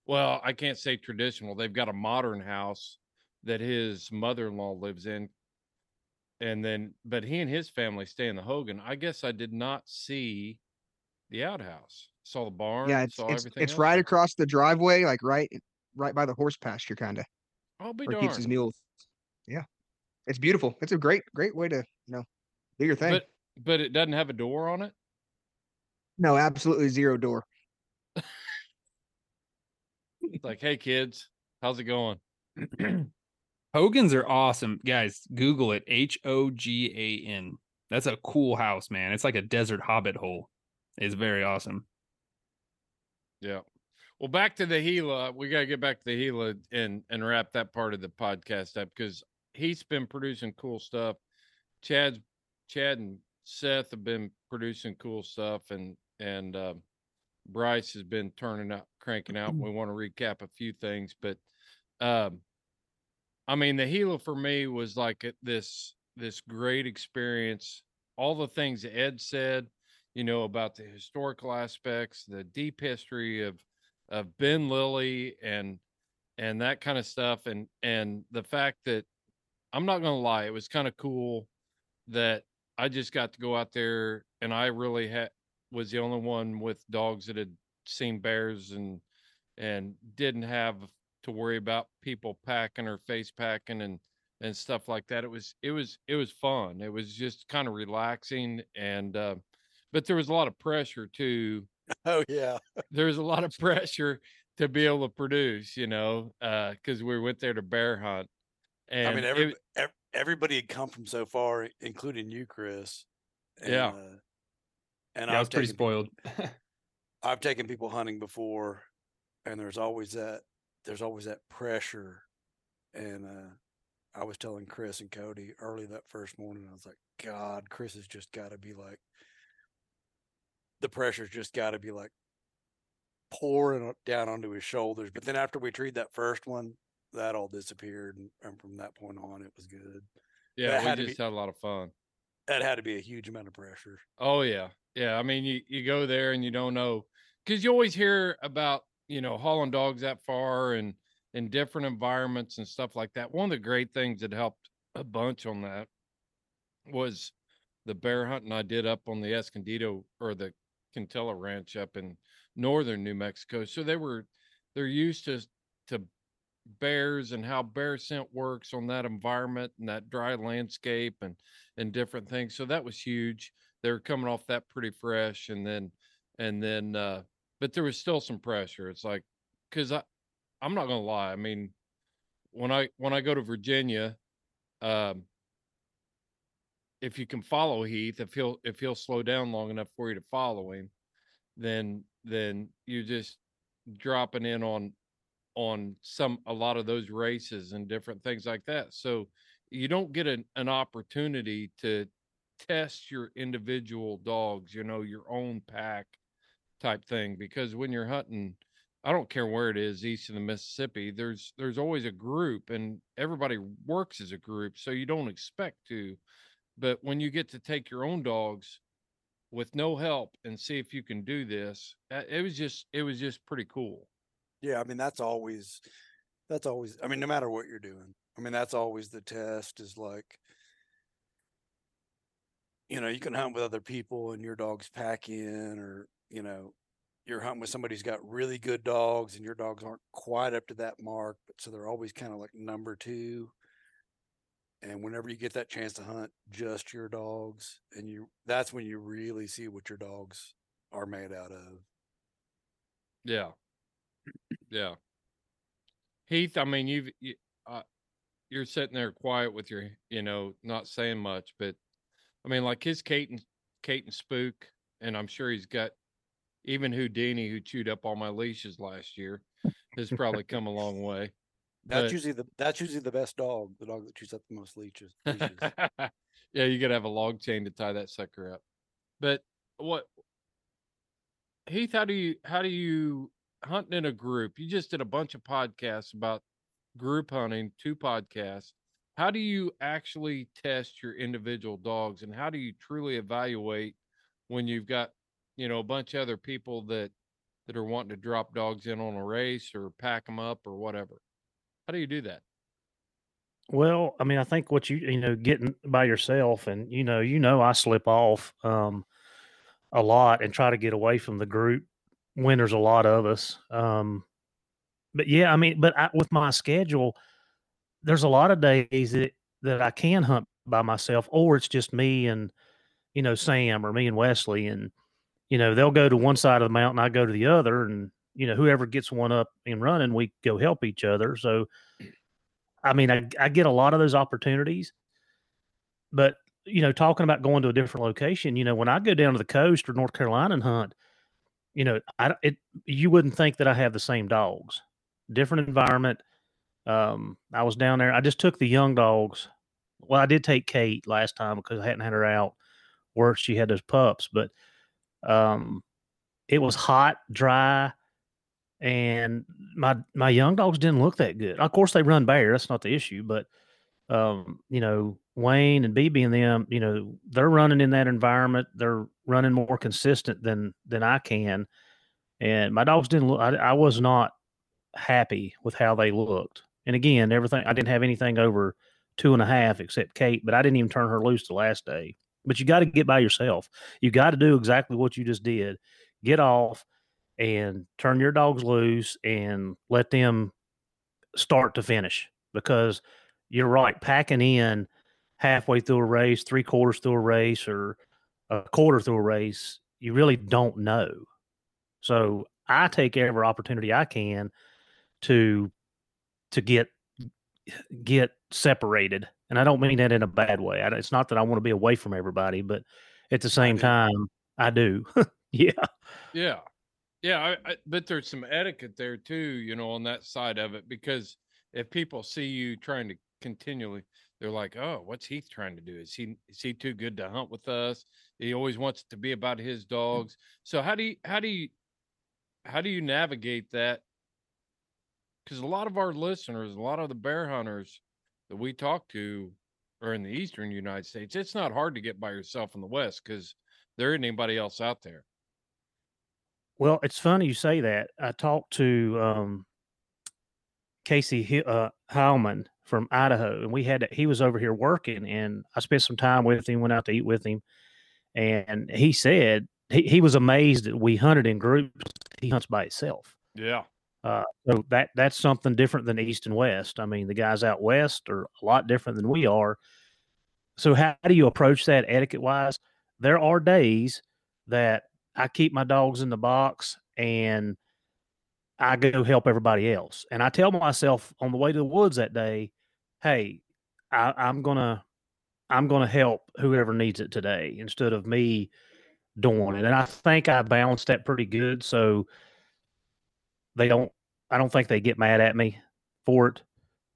well, I can't say traditional. They've got a modern house that his mother-in-law lives in. And then but he and his family stay in the Hogan. I guess I did not see the outhouse. Saw the barn, Yeah, it's saw it's, everything. it's else right across the driveway, like right right by the horse pasture, kind of oh, I'll be where he keeps his darned. mules. Yeah, it's beautiful. It's a great great way to you know do your thing. But but it doesn't have a door on it. no, absolutely zero door. It's like, hey kids, how's it going? [CLEARS THROAT] Hogan's are awesome. Guys, Google it. H O G A N. That's a cool house, man. It's like a desert hobbit hole. It's very awesome. Yeah. Well, back to the Gila. We got to get back to the Gila and and wrap that part of the podcast up because he's been producing cool stuff. Chad's Chad and Seth have been producing cool stuff, and and uh, Bryce has been turning up, cranking out. [CLEARS THROAT] We want to recap a few things, but um, I mean, the Gila for me was like this this great experience. All the things Ed said, you know, about the historical aspects, the deep history of of Ben Lilly and and that kind of stuff, and and the fact that I'm not gonna lie, it was kind of cool that I just got to go out there and I really had was the only one with dogs that had seen bears and and didn't have to worry about people packing or face packing and and stuff like that. It was it was it was fun. It was just kind of relaxing and uh, but there was a lot of pressure too. [LAUGHS] Oh yeah. There was a lot of pressure to be able to produce, you know, because we went there to bear hunt. And I mean, every, ev- everybody had come from so far, including you, Chris. Yeah. uh, and Yeah, I was pretty taken- spoiled. [LAUGHS] I've taken people hunting before, and there's always that there's always that pressure. And uh, I was telling Chris and Cody early that first morning, I was like, God, Chris has just got to be like, the pressure's just got to be like pouring down onto his shoulders. But then after we treed that first one, that all disappeared, and, and from that point on, it was good. yeah, had we to just be- had a lot of fun. That had to be a huge amount of pressure. Oh yeah, yeah. I mean, you you go there and you don't know because you always hear about you know hauling dogs that far and in different environments and stuff like that. One of the great things that helped a bunch on that was the bear hunting I did up on the Escondido or the Quintilla Ranch up in northern New Mexico. So they were they're used to to bears and how bear scent works on that environment and that dry landscape and and different things. So that was huge. They were coming off that pretty fresh, and then and then uh, but there was still some pressure. It's like because I I'm not gonna lie. I mean, when I when I go to Virginia, um, if you can follow Heath, if he'll if he'll slow down long enough for you to follow him, then then you just dropping in on on some a lot of those races and different things like that. So you don't get an, an opportunity to test your individual dogs, you know, your own pack type thing. Because when you're hunting, I don't care where it is, east of the Mississippi, there's there's always a group and everybody works as a group. So you don't expect to. But when you get to take your own dogs with no help and see if you can do this, uh, it was just it was just pretty cool. Yeah, I mean that's always that's always I mean no matter what you're doing. I mean that's always the test is like you know, you can hunt with other people and your dogs pack in or, you know, you're hunting with somebody who's got really good dogs and your dogs aren't quite up to that mark, but so they're always kind of like number 2. And whenever you get that chance to hunt just your dogs and you that's when you really see what your dogs are made out of. Yeah. Yeah. Heath, I mean, you've you, uh, you're sitting there quiet with your, you know, not saying much, but I mean, like his Kate and Kate and Spook, and I'm sure he's got even Houdini, who chewed up all my leashes last year, has probably come a long [LAUGHS] way. That's But- usually the that's usually the best dog, the dog that chews up the most leeches. leashes. [LAUGHS] yeah, you gotta have a log chain to tie that sucker up. But what Heath, how do you how do you hunting in a group? You just did a bunch of podcasts about group hunting, two podcasts. How do you actually test your individual dogs and how do you truly evaluate when you've got, you know, a bunch of other people that that are wanting to drop dogs in on a race or pack them up or whatever? How do you do that? Well, I mean, I think what you you know getting by yourself, and you know, you know, I slip off um, a lot and try to get away from the group when there's a lot of us. Um, but yeah, I mean, but I, with my schedule, there's a lot of days that that I can hunt by myself, or it's just me and you know Sam or me and Wesley, and you know they'll go to one side of the mountain, I go to the other, and you know whoever gets one up and running, we go help each other. So. I mean, I, I get a lot of those opportunities, but you know, talking about going to a different location, you know, when I go down to the coast or North Carolina and hunt, you know, I it you wouldn't think that I have the same dogs, different environment. Um, I was down there. I just took the young dogs. Well, I did take Kate last time because I hadn't had her out where she had those pups, but um, it was hot, dry and my my young dogs didn't look that good. Of course, they run bare. That's not the issue, but um, you know, Wayne and BB and them, you know, they're running in that environment. They're running more consistent than than I can, and my dogs didn't look. I, I was not happy with how they looked. And again, everything I didn't have anything over two and a half except Kate, but I didn't even turn her loose the last day. But you got to get by yourself. You got to do exactly what you just did. Get off and turn your dogs loose and let them start to finish because you're right packing in halfway through a race three quarters through a race or a quarter through a race you really don't know. So i take every opportunity i can to to get get separated and i don't mean that in a bad way I, it's not that i want to be away from everybody but at the same time i do. [LAUGHS] Yeah. Yeah. Yeah, I, I, but there's some etiquette there too, you know, on that side of it because if people see you trying to continually, they're like, "Oh, what's Heath trying to do? Is he is he too good to hunt with us? He always wants it to be about his mm. dogs." So how do you how do you how do you navigate that? Because a lot of our listeners, a lot of the bear hunters that we talk to are in the eastern United States. It's not hard to get by yourself in the West because there isn't anybody else out there. Well, it's funny you say that. I talked to um, Casey Hi- uh, Heilman from Idaho, and we had he was over here working, and I spent some time with him, went out to eat with him, and he said he, he was amazed that we hunted in groups. He hunts by himself. Yeah. Uh, so that that's something different than east and west. I mean, the guys out west are a lot different than we are. So how do you approach that etiquette wise? There are days that I keep my dogs in the box and I go help everybody else. And I tell myself on the way to the woods that day, hey, I, I'm gonna I'm gonna help whoever needs it today instead of me doing it. And I think I balanced that pretty good. So they don't I don't think they get mad at me for it.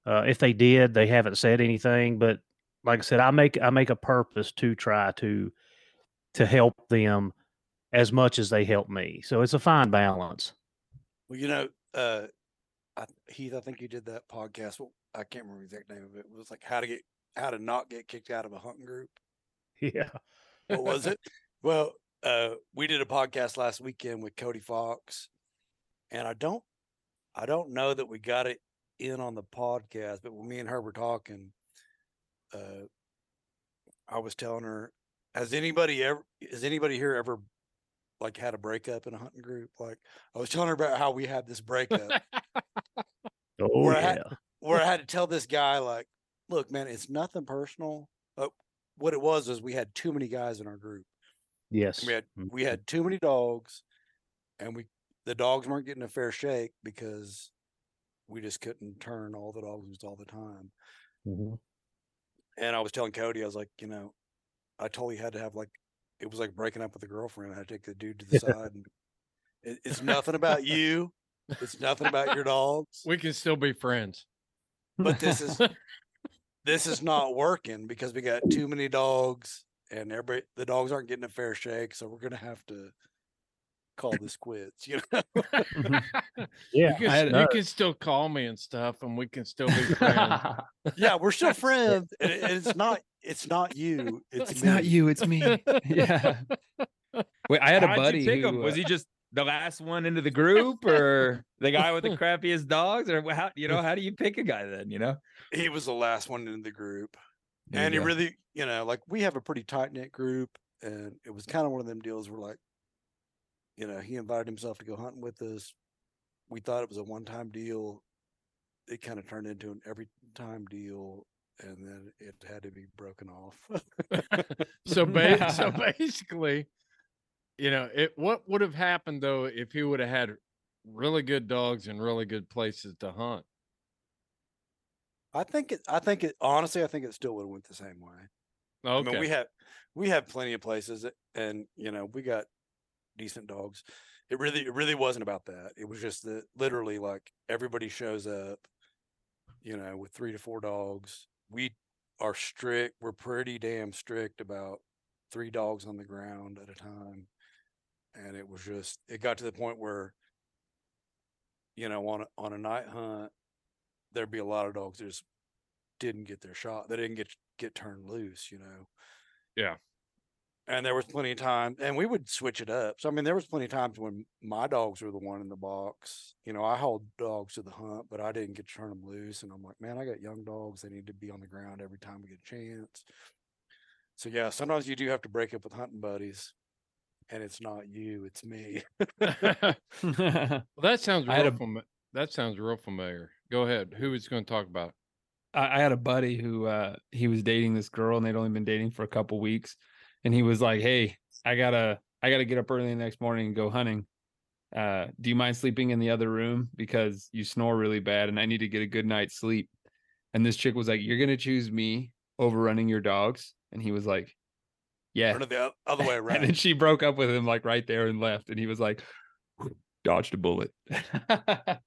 Uh, if they did, they haven't said anything. But like I said, I make I make a purpose to try to to help them as much as they help me. So it's a fine balance. Well, you know, uh, I, Heath, I think you did that podcast. Well, I can't remember the exact name of it. It was like how to get how to not get kicked out of a hunting group. [LAUGHS] Yeah. What was it? [LAUGHS] Well, uh, we did a podcast last weekend with Cody Fox, and I don't, I don't know that we got it in on the podcast, but when me and her were talking, uh, I was telling her, has anybody ever, has anybody here ever like had a breakup in a hunting group? Like I was telling her about how we had this breakup [LAUGHS] Oh where I yeah. had, where I had to tell this guy like, look, man, it's nothing personal. But what it was is we had too many guys in our group. Yes. We had Mm. we had too many dogs, and we the dogs weren't getting a fair shake because we just couldn't turn all the dogs loose all the time. Mhm. And I was telling Cody, I was like, you know, I totally had to have like it was like breaking up with a girlfriend. I had to take the dude to the [LAUGHS] side and it, it's nothing about you. It's nothing about your dogs. We can still be friends. But this is [LAUGHS] this is not working because we got too many dogs and everybody the dogs aren't getting a fair shake. So we're gonna have to call this quits, you know. [LAUGHS] Yeah. You can, you can still call me and stuff, and we can still be friends. yeah, we're still friends. And it- it's not it's not you. [LAUGHS] It's, It's not you, it's me. [LAUGHS] yeah. Wait, I had a How'd buddy you pick him? Was uh, he just the last one into the group, or [LAUGHS] the guy with the crappiest dogs, or how? You know, how do you pick a guy then? You know, He was the last one in the group. There and he go. really, you know, like we have a pretty tight knit group, and it was kind of one of them deals where, like, you know, he invited himself to go hunting with us. We thought it was a one time deal. It kind of turned into an every time deal, and then it had to be broken off. [LAUGHS] [LAUGHS] so, ba- so basically, you know, it what would have happened though if he would have had really good dogs and really good places to hunt? I think it. I think it. Honestly, I think it still would have went the same way. I Okay. mean, we have we have plenty of places, that- and you know, we got decent dogs. It really, it really wasn't about that. It was just that literally, like everybody shows up, you know, with three to four dogs. We are strict. We're pretty damn strict about three dogs on the ground at a time, and it was just. It got to the point where, you know, on a, on a night hunt, there'd be a lot of dogs that just didn't get their shot. They didn't get get turned loose, you know. Yeah. And there was plenty of time, and we would switch it up. So I mean, there was plenty of times when my dogs were the one in the box. You know, I hold dogs to the hunt, but I didn't get to turn them loose. And I'm like, man, I got young dogs. They need to be on the ground every time we get a chance. So yeah, sometimes you do have to break up with hunting buddies, and it's not you, it's me. [LAUGHS] well, that sounds real a- fami- that sounds real familiar. Go ahead. Who is going to talk about? it? I, I had a buddy who uh he was dating this girl and they'd only been dating for a couple weeks and he was like hey i gotta i gotta get up early the next morning and go hunting. Uh do you mind sleeping in the other room? Because you snore really bad and i need to get a good night's sleep. And this chick was like you're gonna choose me over running your dogs? And he was like yeah. Or the other way around. [LAUGHS] and then she broke up with him like right there and left. And he was like dodged a bullet. Yeah, [LAUGHS]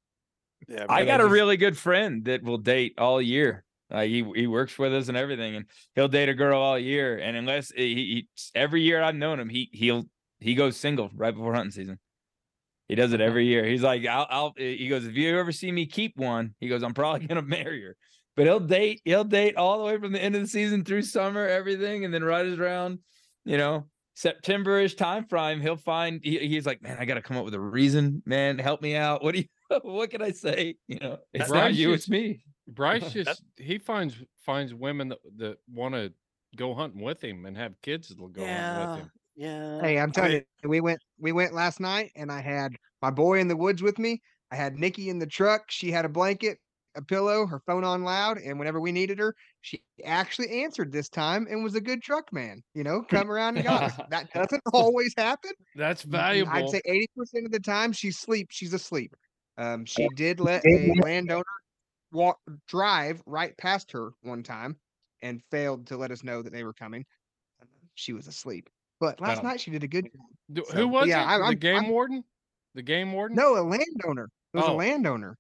I got a just- really good friend that will date all year. Uh, he he works with us and everything, and he'll date a girl all year. And unless he, he every year I've known him, he he'll he goes single right before hunting season. He does it every year. He's like, I'll, I'll he goes, if you ever see me keep one, he goes, I'm probably [LAUGHS] gonna marry her. But he'll date, he'll date all the way from the end of the season through summer, everything, and then right around, you know, September-ish time frame, he'll find he, he's like, man, I gotta come up with a reason, man, help me out. What do you [LAUGHS] what can I say? You know, it's not you, just- it's me. Bryce [LAUGHS] just he finds finds women that, that want to go hunting with him and have kids that'll go hunting with him. Yeah. Hey, I'm telling mean- you, we went we went last night, and I had my boy in the woods with me. I had Nikki in the truck. She had a blanket. a pillow, her phone on loud, and whenever we needed her, she actually answered this time and was a good truck man. You know, [LAUGHS] come around and got us. That [LAUGHS] doesn't always happen. That's valuable. I'd say eighty percent of the time she's sleep. She's asleep. Um, she did let a landowner walk drive right past her one time and failed to let us know that they were coming. She was asleep. But last night she did a good job. So, Who was yeah, it? I- the I'm- game I'm- warden? The game warden? No, a landowner. It was a Oh. landowner.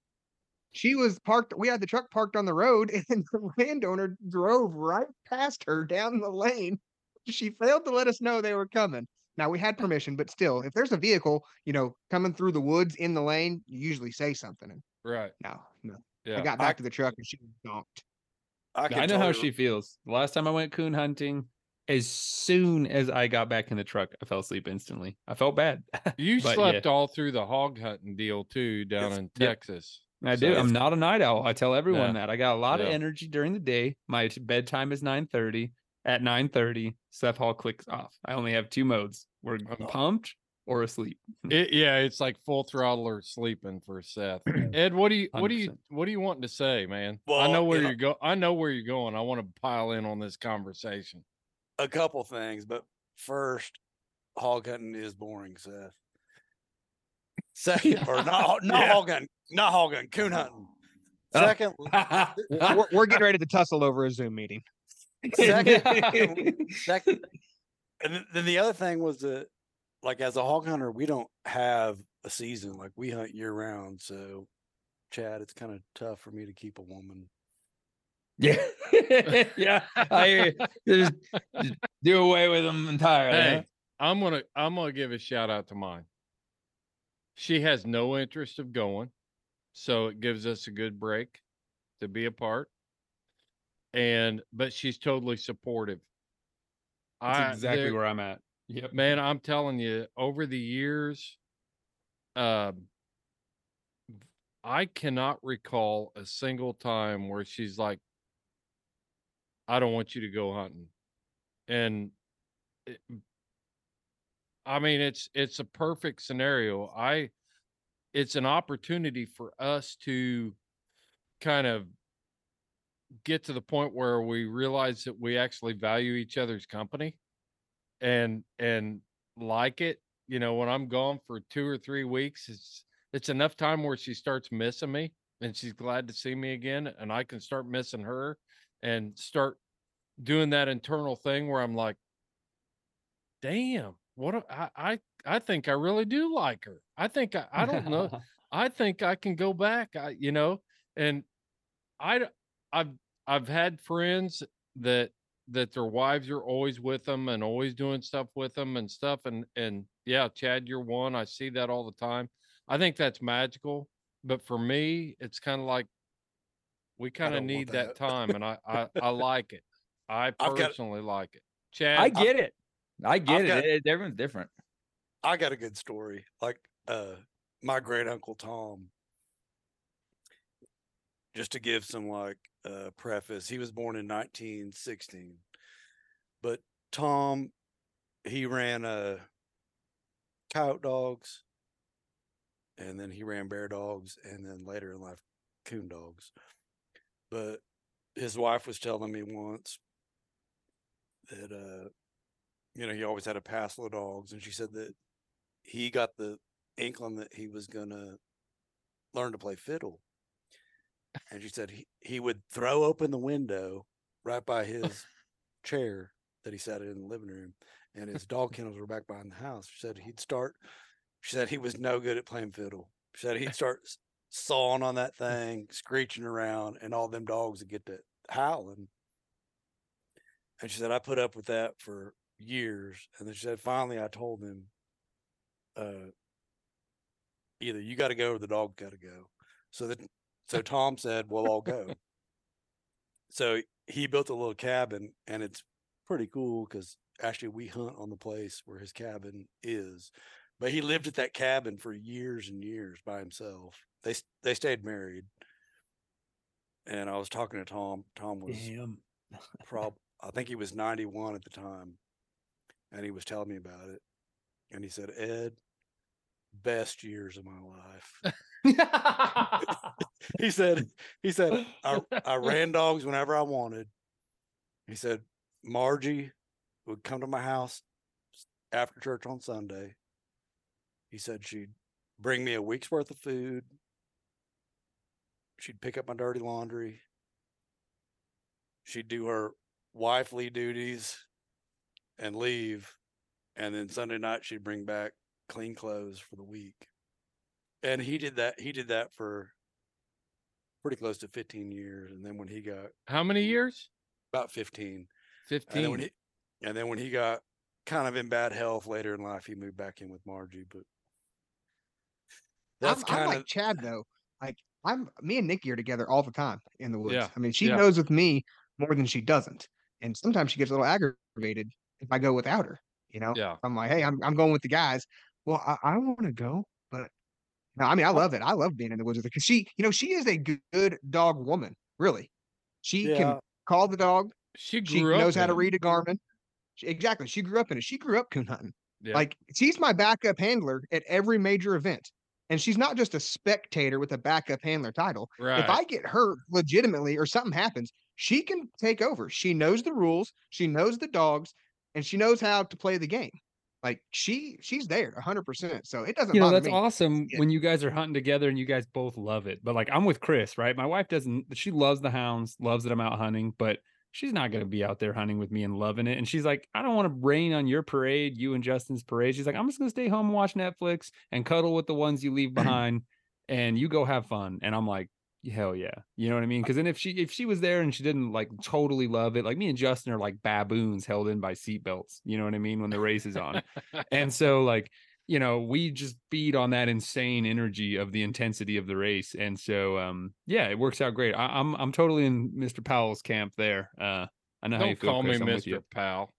She was parked. We had the truck parked on the road, [LAUGHS] and the landowner drove right past her down the lane. She failed to let us know they were coming. Now we had [LAUGHS] permission, but still, if there's a vehicle, you know, coming through the woods in the lane, you usually say something. Right. no. Yeah. I got back to the truck and she was donked. I, I can know how totally- she feels. The last time I went coon hunting, as soon as I got back in the truck, I fell asleep instantly. I felt bad. [LAUGHS] You But, slept yeah. all through the hog hunting deal too down It's- in Yep. Texas. I do. I'm not a night owl. I tell everyone Yeah. that. I got a lot of energy during the day. My bedtime is 9:30. At 9:30, Seth Hall clicks off. I only have two modes. We're Oh. pumped or asleep. Hmm. It, yeah, it's like full throttle or sleeping for Seth. [CLEARS THROAT] Ed, what do you what do you what do you want to say, man? I know where you know- you're go. I know where you're going. I want to pile in on this conversation. a couple things, but first, hog hunting is boring, Seth. Second, [LAUGHS] or not, [LAUGHS] not Yeah. hog hunting, not hog hunting, coon oh. hunting. Oh. Second, [LAUGHS] We're, we're getting ready to tussle over a Zoom meeting. second, second, and then the other thing was that, like, as a hog hunter, we don't have a season. Like, we hunt year round. So, Chad, it's kind of tough for me to keep a woman. Yeah, [LAUGHS] yeah. I hear you. Just, just do away with them entirely. huh? I'm gonna I'm gonna give a shout out to mine. She has no interest of going, so it gives us a good break to be apart. And but she's totally supportive. That's I- exactly there- where I'm at. Yep. man i'm telling you over the years um i cannot recall a single time where she's like i don't want you to go hunting and it- i mean it's it's a perfect scenario i it's an opportunity for us to kind of get to the point where we realize that we actually value each other's company and and like it you know when i'm gone for two or three weeks it's it's enough time where she starts missing me and she's glad to see me again and i can start missing her and start doing that internal thing where i'm like damn what a- I I I think I really do like her. I think I, I don't know. [LAUGHS] I think I can go back. I you know, and i i've I've had friends that that their wives are always with them and always doing stuff with them and stuff and and yeah, Chad, you're one. I see that all the time. I think that's magical, but for me, it's kind of like we kind of need that. that. time, and I I, [LAUGHS] I like it. I got- personally like it. Chad, I get it. I get it. got- it. Everyone's different. I got a good story. Like uh my great uncle Tom. Just to give some like uh preface, he was born in 1916. But Tom he ran uh coyote dogs and then he ran bear dogs and then later in life coon dogs. But his wife was telling me once that uh you know he always had a passel of dogs and she said that he got the inkling that he was gonna learn to play fiddle. And she said he, he would throw open the window right by his chair that he sat in in the living room, and his dog kennels were back behind the house. She said he'd start. She said he was no good at playing fiddle. She said he'd start sawing on that [LAUGHS] thing, screeching around, and all them dogs would get to howling. And she said I put up with that for years, and then she said finally I told him uh, either you got to go or the dog got to go. So that so Tom said, "We'll all go." So he built a little cabin, and it's pretty cool because actually we hunt on the place where his cabin is. But he lived at that cabin for years and years by himself. They they stayed married, and I was talking to Tom. Tom was prob [LAUGHS] I think he was 91 at the time. And he was telling me about it. And he said, Ed, best years of my life. [LAUGHS] he said he said I, I [LAUGHS] ran dogs whenever I wanted. He said Margie would come to my house after church on Sunday. He said she'd bring me a week's worth of food. She'd pick up my dirty laundry. She'd do her wifely duties and leave. And then Sunday night she'd bring back clean clothes for the week. And he did that he did that for pretty close to 15 years. And then when he got How many years? about 15. 15. And then when he and then when he got kind of in bad health later in life, he moved back in with Margie. But that's I'm, I'm kind like of Chad though. Like I'm me and Nikki are together all the time in the woods. Yeah, I mean, she yeah. knows with me more than she doesn't. And sometimes she gets a little aggravated if I go without her. You know? Yeah. I'm like, hey, I'm I'm going with the guys. Well, I, I want to go, but no, I mean, I love it. I love being in the woods with her because she, you know, she is a good, dog woman. Really, she Yeah. can call the dog. She She up knows how to read a Garmin. She, exactly. She grew up in it. She grew up coon hunting. Yeah. Like she's my backup handler at every major event. And she's not just a spectator with a backup handler title. right. If I get hurt legitimately or something happens, she can take over. She knows the rules, she knows the dogs, and she knows how to play the game. Like she she's there 100%. So it doesn't you know that's me. awesome Yeah. when you guys are hunting together and you guys both love it but like i'm with chris right my wife doesn't she loves the hounds loves that i'm out hunting but she's not going to be out there hunting with me and loving it and she's like i don't want to rain on your parade you and justin's parade she's like i'm just going to stay home and watch netflix and cuddle with the ones you leave [CLEARS THROAT] behind and you go have fun and i'm like hell yeah you know what i mean because then if she if she was there and she didn't like totally love it like me and justin are like baboons held in by seatbelts you know what i mean when the race is on and [LAUGHS] so like you know we just feed on that insane energy of the intensity of the race and so um yeah it works out great I, i'm i'm totally in mr powell's camp there uh i know how you Don't feel call me Chris. I'm. Mr. Powell.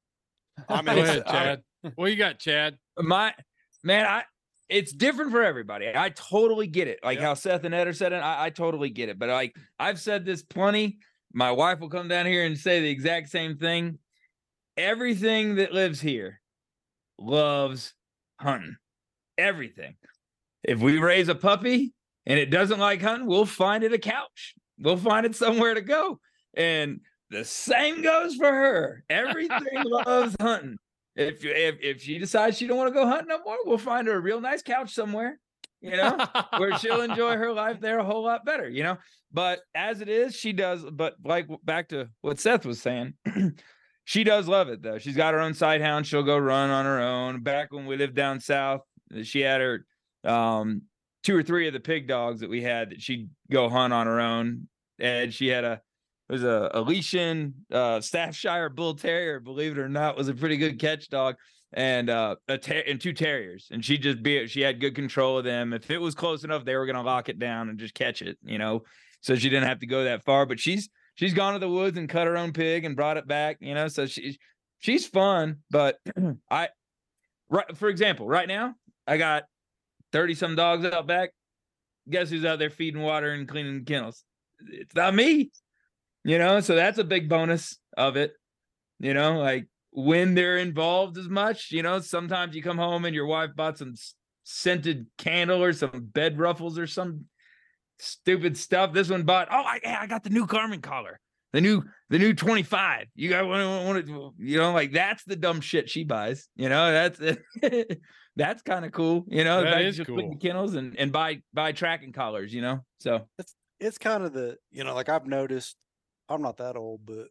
I [LAUGHS] Go mean, ahead, I- Chad. [LAUGHS] What you got, Chad? my man, I it's different for everybody. I totally get it. Like Yep. how Seth and Ed are said it, I, I totally get it. But like I've said this plenty. My wife will come down here and say the exact same thing. Everything that lives here loves hunting. Everything. If we raise a puppy and it doesn't like hunting, we'll find it a couch. We'll find it somewhere to go. And the same goes for her. Everything [LAUGHS] loves hunting. If if if she decides she don't want to go hunting no more, we'll find her a real nice couch somewhere, you know, where she'll enjoy her life there a whole lot better, you know. But as it is, she does. But like back to what Seth was saying, [CLEARS THROAT] she does love it though. She's got her own sight hound. She'll go run on her own. Back when we lived down south, she had her um two or three of the pig dogs that we had that she'd go hunt on her own. And she had a there's a Elysian uh Staffshire Bull Terrier, believe it or not, was a pretty good catch dog. And uh a ter- and two terriers. And she just be she had good control of them. If it was close enough, they were gonna lock it down and just catch it, you know. So she didn't have to go that far. But she's she's gone to the woods and cut her own pig and brought it back, you know. So she's she's fun, but [CLEARS THROAT] I right for example, right now, I got 30 some dogs out back. Guess who's out there feeding water and cleaning kennels? It's not me. You know, so that's a big bonus of it. You know, like when they're involved as much, you know, sometimes you come home and your wife bought some scented candle or some bed ruffles or some stupid stuff. This one bought, oh, I, I got the new Garmin collar, the new, the new 25. You got one, one, you know, like that's the dumb shit she buys. You know, that's [LAUGHS] that's kind of cool. You know, that is back cool. clean kennels and and buy buy tracking collars. You know, so it's it's kind of the you know like i've noticed i'm not that old but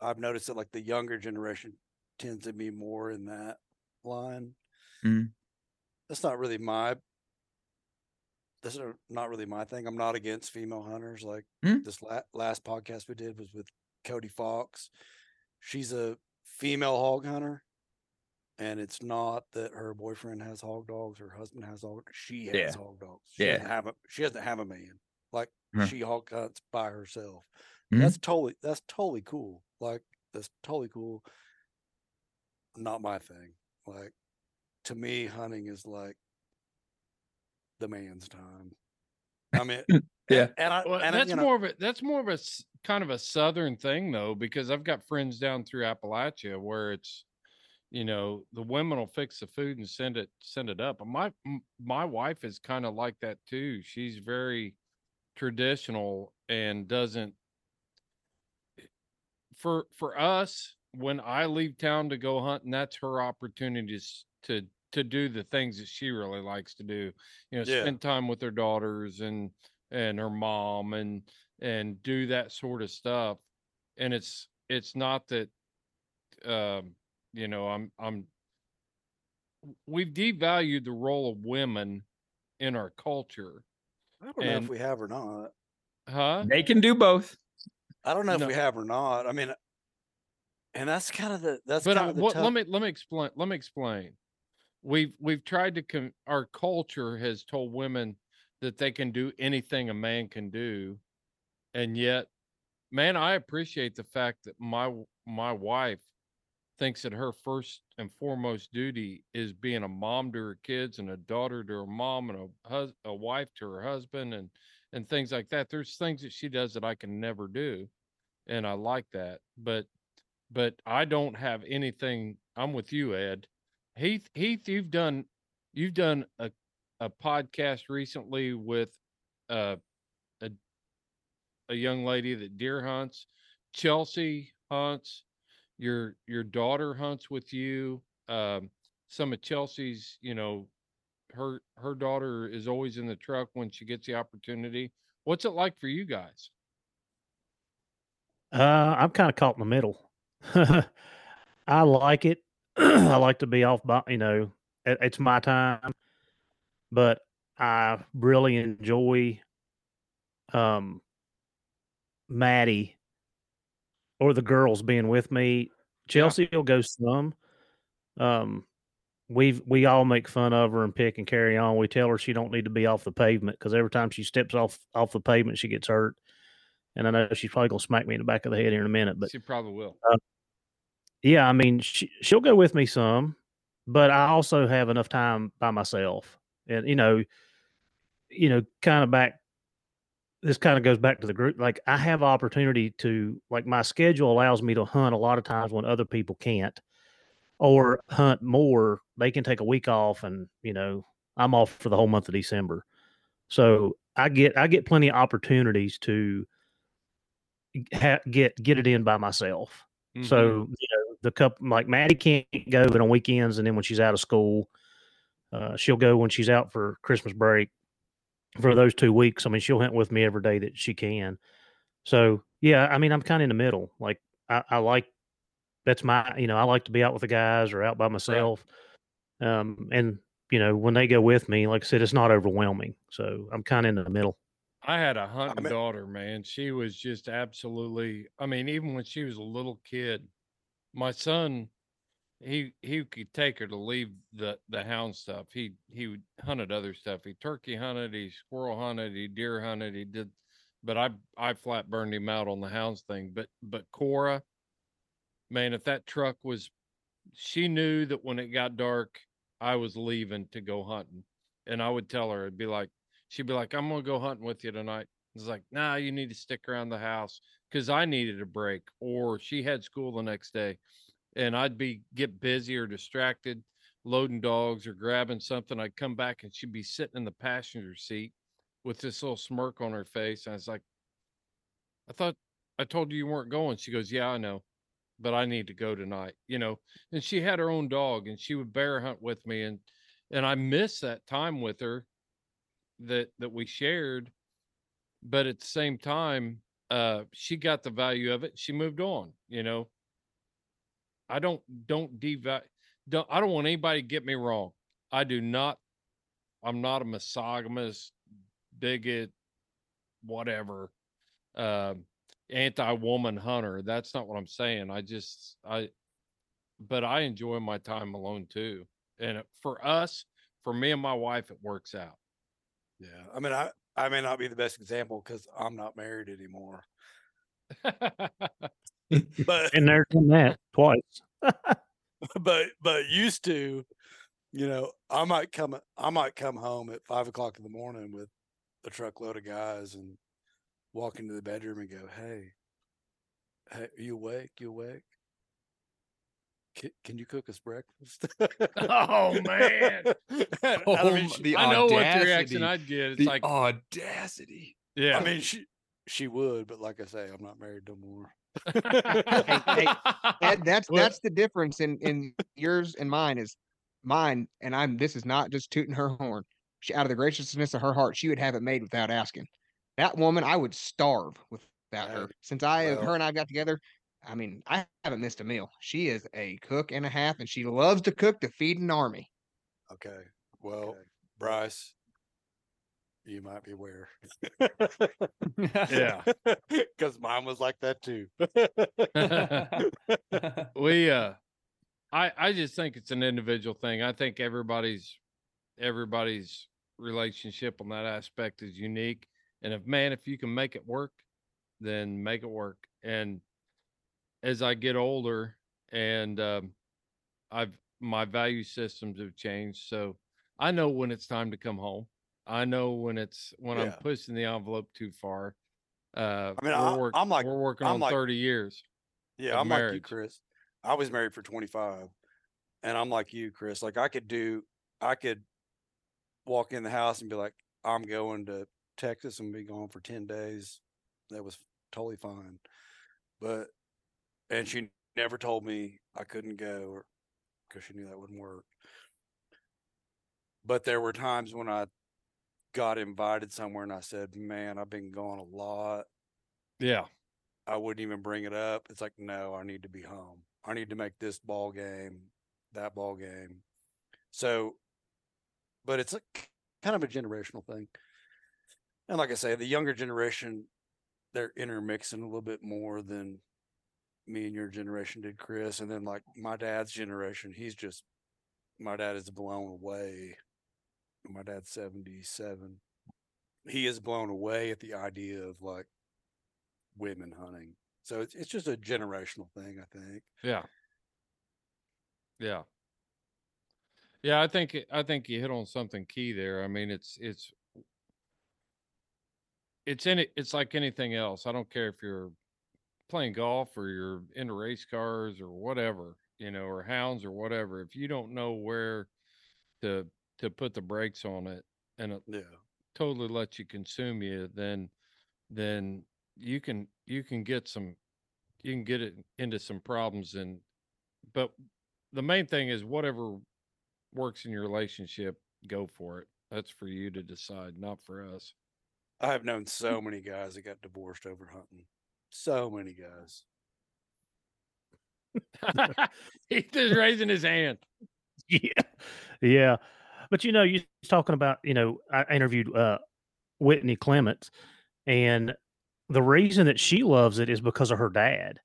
i've noticed that like the younger generation tends to be more in that line Mhm. that's not really my that's not- not really my thing i'm not against female hunters like Mhm. this la- last podcast we did was with cody fox she's a female hog hunter and it's not that her boyfriend has hog dogs her husband has hog she has Yeah. hog dogs she Yeah. doesn't have a she doesn't have a man like Huh. she hog hunts by herself Mhm. that's totally that's totally cool like that's totally cool not my thing like to me hunting is like the man's time i mean [LAUGHS] Yeah. and i Well, and I- that's know, more of a that's more of a kind of a southern thing though, because I've got friends down through Appalachia where it's, you know, the women will fix the food and send it send it up. My my wife is kind of like that too. She's very traditional and doesn't for for us when I leave town to go hunting, that's her opportunities to to do the things that she really likes to do. You know, Yeah. spend time with her daughters and and her mom and and do that sort of stuff. And it's it's not that um, you know, I'm I'm we've devalued the role of women in our culture. I don't know if we have or not. Huh? They can do both. I don't know No. if we have or not. I mean, and that's kind of the that's but kind I, uh, of the what, let me let me explain let me explain we've we've tried to con- our culture has told women that they can do anything a man can do and yet man i appreciate the fact that my my wife thinks that her first and foremost duty is being a mom to her kids and a daughter to her mom and a hus- a wife to her husband and and things like that there's things that she does that i can never do and i like that but but I don't have anything. I'm with you, Ed. Heath, Heath, you've done you've done a a podcast recently with uh, a a young lady that deer hunts. Chelsea hunts. Your your daughter hunts with you. Um, some of Chelsea's, you know, her her daughter is always in the truck when she gets the opportunity. What's it like for you guys? Uh, I'm kind of caught in the middle. [LAUGHS] I like it. [CLEARS THROAT] I like to be off by, you know, it, it's my time, but I really enjoy um Maddie or the girls being with me. Chelsea will go some. Um, we've we all make fun of her and pick and carry on. We tell her she don't need to be off the pavement because every time she steps off off the pavement, she gets hurt. And I know she's probably gonna smack me in the back of the head here in a minute, but she probably will. uh, yeah, I mean, she, she'll go with me some, but I also have enough time by myself, and you know, you know, kind of back. This kind of goes back to the group. Like I have opportunity to, like, my schedule allows me to hunt a lot of times when other people can't, or hunt more. They can take a week off, and you know, I'm off for the whole month of December. So I get I get plenty of opportunities to ha- get get it in by myself. Mm-hmm. So you know, the couple like Maddie can't go, but on weekends and then when she's out of school, uh, she'll go when she's out for Christmas break for those two weeks. I mean, she'll hunt with me every day that she can. So yeah, I mean, I'm kind of in the middle. Like I, I like that's my you know I like to be out with the guys or out by myself. Um, and you know when they go with me, like I said, it's not overwhelming. So I'm kind of in the middle. I had a hunting mean- daughter, man. She was just absolutely. I mean, even when she was a little kid, my son, he he could take her to leave the the hound stuff. He he would hunted other stuff. He turkey hunted, he squirrel hunted, he deer hunted, he did. But I I flat burned him out on the hounds thing. But but Cora, man, if that truck was, she knew that when it got dark, I was leaving to go hunting, and I would tell her, it'd be like she'd be like, I'm gonna go hunting with you tonight. It's like, nah, you need to stick around the house because I needed a break, or she had school the next day, and I'd be get busy or distracted, loading dogs or grabbing something. I'd come back and she'd be sitting in the passenger seat with this little smirk on her face. And I was like, I thought I told you you weren't going. She goes, Yeah, I know, but I need to go tonight, you know. And she had her own dog and she would bear hunt with me and and I miss that time with her that that we shared but at the same time uh she got the value of it she moved on you know i don't don't devalue don't i don't want anybody to get me wrong i do not i'm not a misogynist bigot whatever um anti-woman hunter that's not what i'm saying i just i but i enjoy my time alone too and for us for me and my wife it works out Yeah, I mean, I I may not be the best example because I'm not married anymore. [LAUGHS] but And there done that twice. [LAUGHS] [LAUGHS] but but used to, you know, I might come I might come home at five o'clock in the morning with a truckload of guys and walk into the bedroom and go, "Hey, hey, are you awake? You awake?" can, can you cook us breakfast? [LAUGHS] Oh, man. [LAUGHS] Oh, I mean, she- the I know what the reaction I'd get. It's the like, audacity. yeah. I mean, she she would, but like I say, I'm not married no more. hey, That, [LAUGHS] that's Well- that's the difference in in yours and mine is mine, and I'm this is not just tooting her horn. She, out of the graciousness of her heart, she would have it made without asking. That woman, I would starve without her. Since I well- her and I got together, I mean, I haven't missed a meal. She is a cook and a half, and she loves to cook to feed an army. Okay. Well, Bryce, you might be aware. Yeah. [LAUGHS] Because mine was like that too. [LAUGHS] we uh i i just think it's an individual thing i think everybody's everybody's relationship on that aspect is unique and if man if you can make it work then make it work and as i get older and um i've my value systems have changed so i know when it's time to come home i know when it's when i'm pushing the envelope too far uh I mean, we're, I- work- I'm like- we're working I'm on like- 30 years Yeah, I'm like you. Chris. I was married for 25, and I'm like you, Chris. Like I could do, I could walk in the house and be like, I'm going to Texas and be gone for 10 days. That was totally fine. But, and she never told me I couldn't go because she knew that wouldn't work. But there were times when I got invited somewhere and I said, man, I've been gone a lot. yeah I wouldn't even bring it up. It's like, no, I need to be home. I need to make this ball game, that ball game. So, but it's a kind of a generational thing. And like I say, the younger generation, they're intermixing a little bit more than me and your generation did, Chris. And then like my dad's generation, he's just, my dad is blown away. My dad's 77. He is blown away at the idea of like women hunting. So it's it's just a generational thing, I think. Yeah. Yeah. Yeah, I think I think you hit on something key there. I mean, it's it's it's any it's like anything else. I don't care if you're playing golf or you're into race cars or whatever, you know, or hounds or whatever. If you don't know where to to put the brakes on it and it Yeah. totally let you consume you, then then you can you can get some you can get it into some problems and but the main thing is whatever works in your relationship go for it that's for you to decide not for us I have known so many guys that got divorced over hunting. So many guys. [LAUGHS] he's just raising his hand [LAUGHS] Yeah, yeah. But you know, you was talking about, you know, I interviewed uh, Whitney Clements, and the reason that she loves it is because of her dad.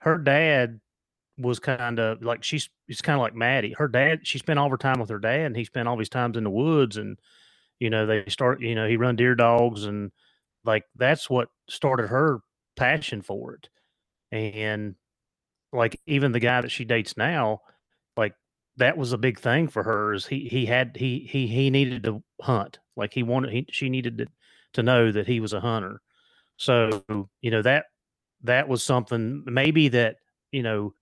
Her dad was kind of like she's it's kind of like Maddie. Her dad, she spent all her time with her dad, and he spent all these times in the woods, and you know they start, you know, he run deer dogs, and like that's what started her passion for it, and like even the guy that she dates now, like that was a big thing for her is he he had he he he needed to hunt. Like he wanted he she needed to, to know that he was a hunter. So you know that that was something maybe that you know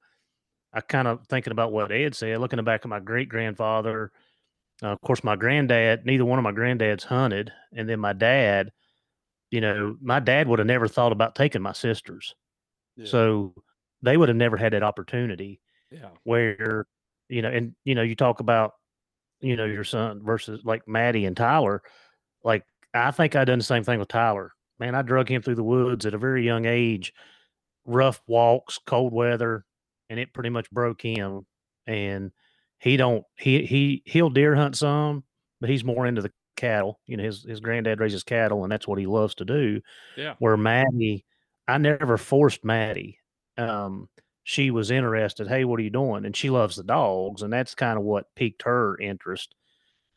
i kind of thinking about what ed said looking back at my great grandfather uh, of course my granddad neither one of my granddads hunted and then my dad you know my dad would have never thought about taking my sisters. Yeah. so they would have never had that opportunity yeah. where you know and you know you talk about you know your son versus like maddie and tyler like i think i done the same thing with tyler. Man i drug him through the woods at a very young age rough walks cold weather and it pretty much broke him and he don't he he he'll deer hunt some but he's more into the cattle you know his his granddad raises cattle and that's what he loves to do yeah where Maddie, I never forced Maddie. Um, she was interested. Hey, what are you doing? And she loves the dogs, and that's kind of what piqued her interest.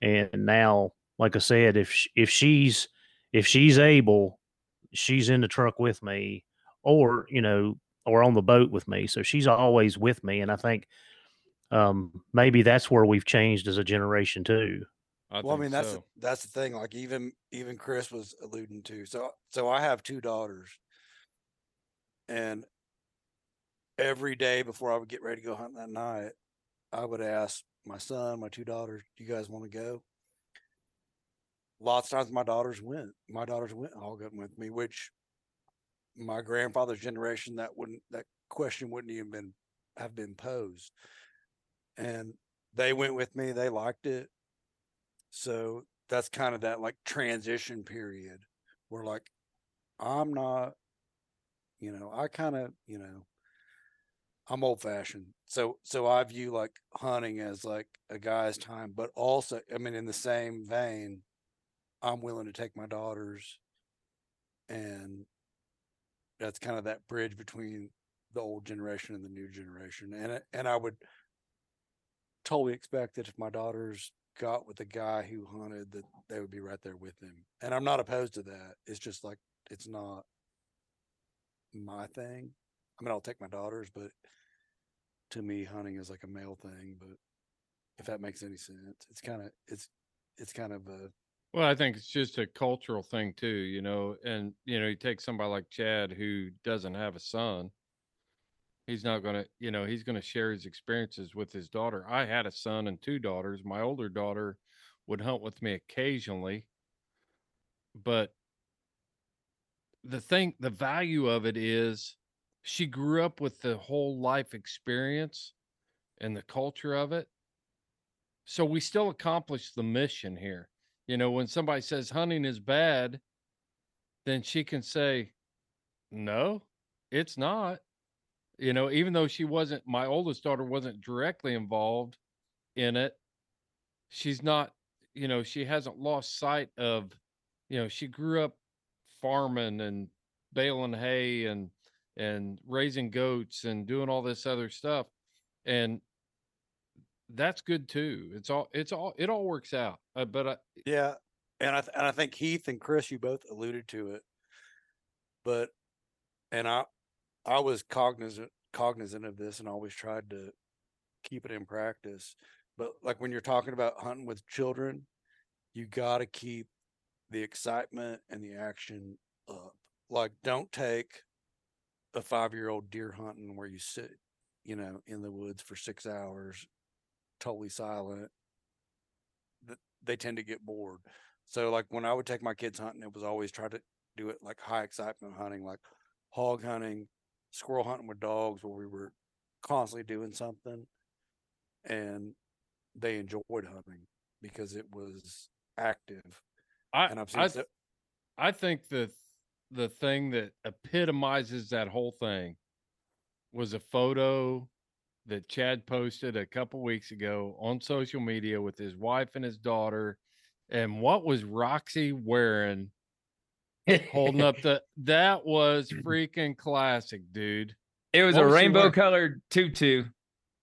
And now, like I said, if if she's if she's able, she's in the truck with me, or you know, or on the boat with me. So she's always with me, and I think um, maybe that's where we've changed as a generation too. I well, I mean that's so. the, that's the thing. Like even even Chris was alluding to. So so I have two daughters, and every day before I would get ready to go hunting that night, I would ask my son, my two daughters, "Do you guys want to go?" Lots of times, my daughters went. My daughters went hog hunting with me, which my grandfather's generation that wouldn't that question wouldn't even been have been posed, and they went with me. They liked it, so that's kind of that like transition period where like I'm not, you know, I kind of, you know, I'm old fashioned. So so I view like hunting as like a guy's time, but also I mean in the same vein, I'm willing to take my daughters and that's kind of that bridge between the old generation and the new generation. And and I would totally expect that if my daughters got with a guy who hunted that they would be right there with him. And I'm not opposed to that. It's just like it's not my thing. I mean, I'll take my daughters, but to me, hunting is like a male thing. But if that makes any sense, it's kind of it's it's kind of a Well, I think it's just a cultural thing too, you know. And you know, you take somebody like Chad who doesn't have a son. He's not going to, you know, he's going to share his experiences with his daughter. I had a son and two daughters. My older daughter would hunt with me occasionally, but the thing, the value of it is she grew up with the whole life experience and the culture of it. So we still accomplish the mission here. You know, when somebody says hunting is bad, then she can say, no, it's not. You know, even though she wasn't, my oldest daughter wasn't directly involved in it, she's not, you know, she hasn't lost sight of, you know, she grew up farming and baling hay and, and raising goats and doing all this other stuff. And that's good too. It's all, it's all, it all works out. Uh, but I, yeah. And I th- and I think Heath and Chris, you both alluded to it, but and I I was cognizant cognizant of this and always tried to keep it in practice. But like when you're talking about hunting with children, you got to keep the excitement and the action up. Like don't take a 5-year-old deer hunting where you sit, you know, in the woods for 6 hours totally silent. They tend to get bored. So like when I would take my kids hunting, it was always try to do it like high excitement hunting, like hog hunting, squirrel hunting with dogs where we were constantly doing something and they enjoyed hunting because it was active. I, and I've seen I, so- I think the the thing that epitomizes that whole thing was a photo that Chad posted a couple weeks ago on social media with his wife and his daughter. And what was Roxy wearing? Holding up the [LAUGHS] that was [CLEARS THROAT] freaking classic, dude. It was What a was rainbow colored tutu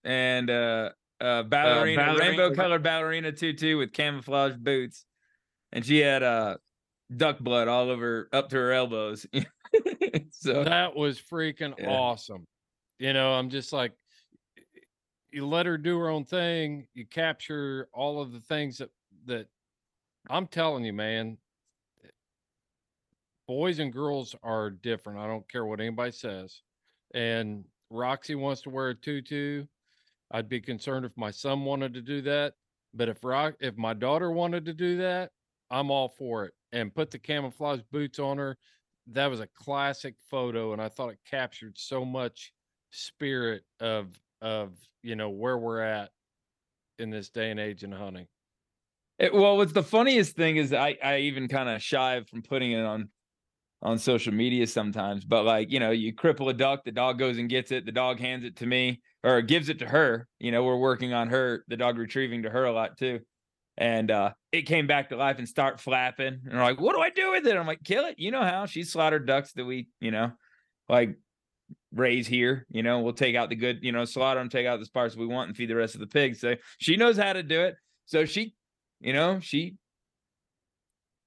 and uh, uh ballerina, ballerina- rainbow colored ballerina tutu with camouflage boots. And she had uh duck blood all over up to her elbows. [LAUGHS] so that was freaking Yeah. awesome. You know, I'm just like, you let her do her own thing. You capture all of the things that that I'm telling you, man. Boys and girls are different. I don't care what anybody says. And Roxy wants to wear a tutu. I'd be concerned if my son wanted to do that. But if Rock, if my daughter wanted to do that, I'm all for it. And put the camouflage boots on her. That was a classic photo, and I thought it captured so much spirit of of you know where we're at in this day and age in hunting. It, well, what's the funniest thing is I I even kind of shy from putting it on on social media sometimes. But like you know, you cripple a duck, the dog goes and gets it, the dog hands it to me or gives it to her. You know, we're working on her, the dog retrieving to her a lot too. And uh it came back to life and start flapping. And we're like, what do I do with it? I'm like, kill it. You know how she slaughtered ducks that we, you know, like raise here. You know, we'll take out the good, you know, slaughter them, take out the parts we want, and feed the rest of the pigs. So she knows how to do it. So she, you know, she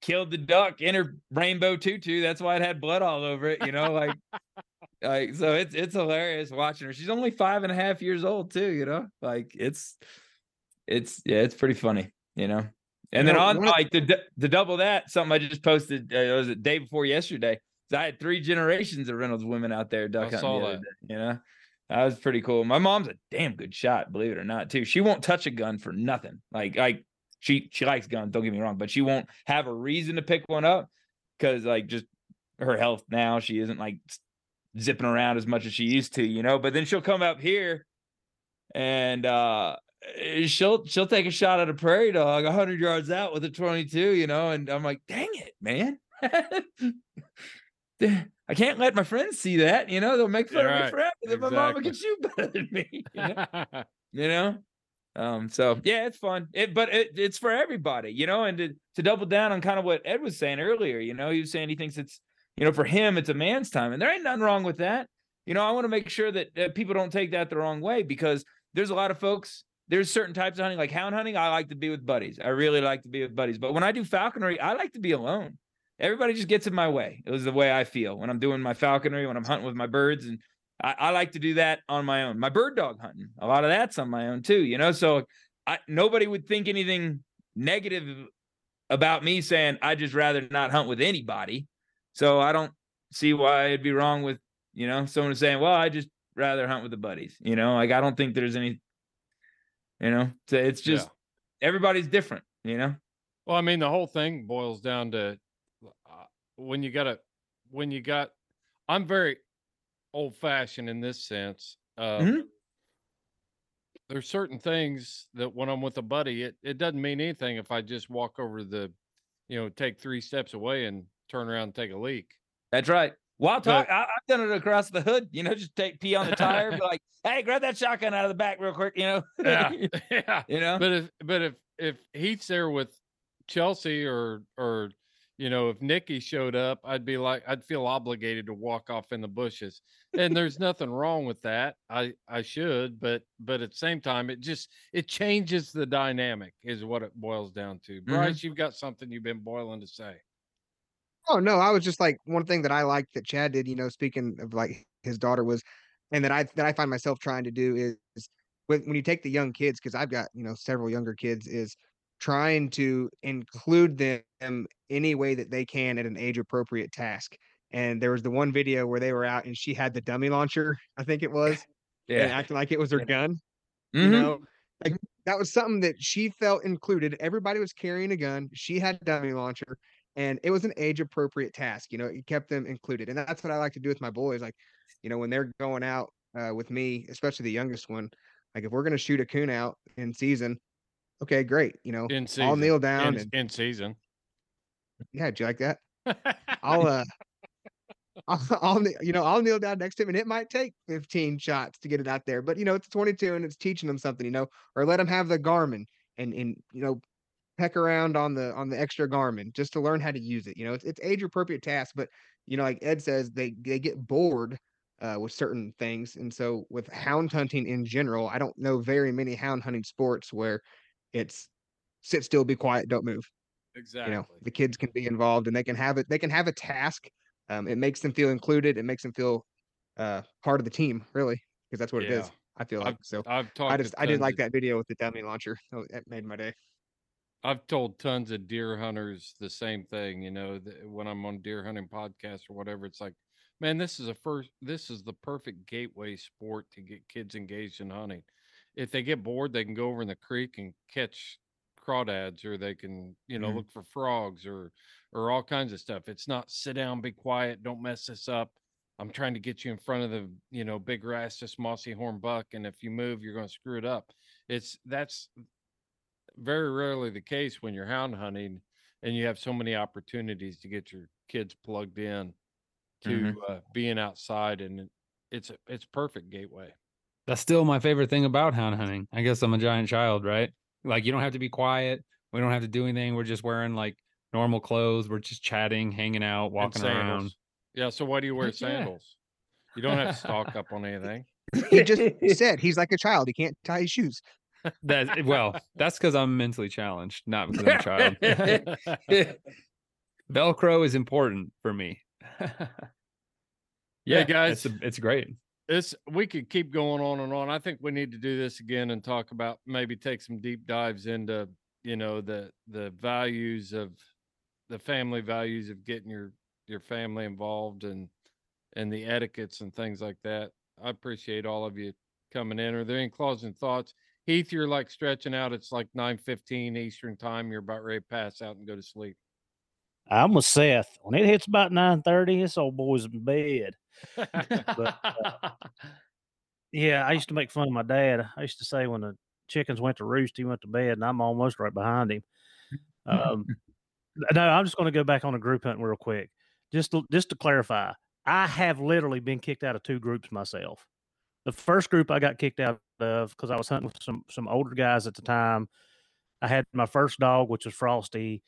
killed the duck in her rainbow tutu. That's why it had blood all over it. You know, like, [LAUGHS] like so it's it's hilarious watching her. She's only five and a half years old too. You know, like it's it's yeah, it's pretty funny. You know. And You then know, on like the the double that something I just posted uh, was it day before yesterday. So I had three generations of Reynolds women out there duck I hunting. the day, you know, That was pretty cool. My mom's a damn good shot, believe it or not, too. She won't touch a gun for nothing. Like, like she she likes guns, don't get me wrong, but she won't have a reason to pick one up because like just her health now, she isn't like zipping around as much as she used to, you know. But then she'll come up here and uh she'll she'll take a shot at a prairie dog 100 yards out with a 22 you know and i'm like dang it man [LAUGHS] I can't let my friends see that. You know, they'll make fun Yeah, of me right. forever that my mama Exactly. can shoot better than me. You know? [LAUGHS] you know? Um, so yeah, it's fun. It, but it, it's for everybody, you know. And to, to double down on kind of what Ed was saying earlier, you know, he was saying he thinks it's, you know, for him it's a man's time, and there ain't nothing wrong with that. You know, I want to make sure that uh, people don't take that the wrong way because there's a lot of folks. There's certain types of hunting, like hound hunting. I like to be with buddies. I really like to be with buddies. But when I do falconry, I like to be alone everybody just gets in my way. It was the way I feel when I'm doing my falconry, when I'm hunting with my birds, and I, I like to do that on my own. My bird dog hunting, a lot of that's on my own too, you know. So I nobody would think anything negative about me saying I just rather not hunt with anybody. So I don't see why it'd be wrong with you know someone saying, well, I just rather hunt with the buddies. You know, like I don't think there's any, you know, so it's just everybody's different. You know. Well, I mean, the whole thing boils down to uh, when you got a when you got. I'm very old fashioned in this sense. Uh, Mhm. There's certain things that when I'm with a buddy, it it doesn't mean anything if I just walk over the, you know, take three steps away and turn around and take a leak. That's right. But- talk. I, I've done it across the hood. You know, just take pee on the tire. be [LAUGHS] like, hey, grab that shotgun out of the back real quick. You know. Yeah, [LAUGHS] [LAUGHS] yeah. You know. But if but if if Heath's there with Chelsea or or you know if Nikki showed up, I'd be like I'd feel obligated to walk off in the bushes. And there's [LAUGHS] nothing wrong with that. I I should, but but at the same time, it just it changes the dynamic is what it boils down to. Mm-hmm. Bryce, you've got something you've been boiling to say. Oh no, I was just like one thing that I liked that Chad did, you know, speaking of like his daughter was and that I that I find myself trying to do is, is when when you take the young kids, because I've got, you know, several younger kids, is trying to include them any way that they can at an age appropriate task. And there was the one video where they were out and she had the dummy launcher, I think it was, and Yeah. acting like it was her gun. You Mhm. know, like that was something that she felt included. Everybody was carrying a gun. She had a dummy launcher, and it was an age appropriate task. You know, it kept them included, and that's what I like to do with my boys. Like, you know, when they're going out uh, with me, especially the youngest one, like if we're gonna shoot a coon out in season, okay, great. You know, In season. I'll kneel down in, and in season. yeah, do you like that? [LAUGHS] I'll uh. [LAUGHS] I'll, I'll you know I'll kneel down next to him and it might take 15 shots to get it out there but you know it's 22 and it's teaching them something you know or let them have the Garmin and and you know peck around on the on the extra Garmin just to learn how to use it you know it's, it's age appropriate tasks but you know like Ed says they they get bored uh, with certain things and so with hound hunting in general I don't know very many hound hunting sports where it's sit still be quiet don't move Exactly. you know the kids can be involved and they can have it they can have a task um, it makes them feel included it makes them feel uh, part of the team really because that's what it is i feel like so I've talked i just i did like that video with the dummy launcher Oh, that made my day I've told tons of deer hunters the same thing. You know, when I'm on deer hunting podcasts or whatever, it's like, man, this is a first. This is the perfect gateway sport to get kids engaged in hunting. If they get bored, they can go over in the creek and catch crawdads, or they can, you know, Mhm. look for frogs or or all kinds of stuff. It's not sit down, be quiet, don't mess this up. I'm trying to get you in front of the, you know, big rastus mossy horn buck, and if you move, you're going to screw it up. It's that's very rarely the case when you're hound hunting and you have so many opportunities to get your kids plugged in to Mhm. uh, being outside and it's a it's perfect gateway That's still my favorite thing about hound hunting. I guess I'm a giant child, right? Like you don't have to be quiet. We don't have to do anything. We're just wearing like normal clothes. We're just chatting, hanging out, walking around. yeah so why do you wear Heck yeah. sandals you don't have to stock up on anything [LAUGHS] he just [LAUGHS] said he's like a child he can't tie his shoes That well, that's because I'm mentally challenged, not because I'm a child. [LAUGHS] Velcro is important for me. yeah, guys. it's a, it's great. This we could keep going on and on i think we need to do this again and talk about maybe take some deep dives into you know the the values of the family values of getting your your family involved and and the etiquettes and things like that I appreciate all of you coming in. Are there any closing thoughts? Heath, you're like stretching out. It's like nine fifteen Eastern time. You're about ready to pass out and go to sleep. I'm with Seth. When it hits about nine thirty, this old boy's in bed. But, uh, [LAUGHS] yeah, I used to make fun of my dad. I used to say when the chickens went to roost, he went to bed, and I'm almost right behind him. Um, [LAUGHS] no, I'm just going to go back on a group hunt real quick. Just to, just to clarify, I have literally been kicked out of two groups myself. The first group I got kicked out of because I was hunting with some some older guys at the time. I had my first dog, which was Frosty,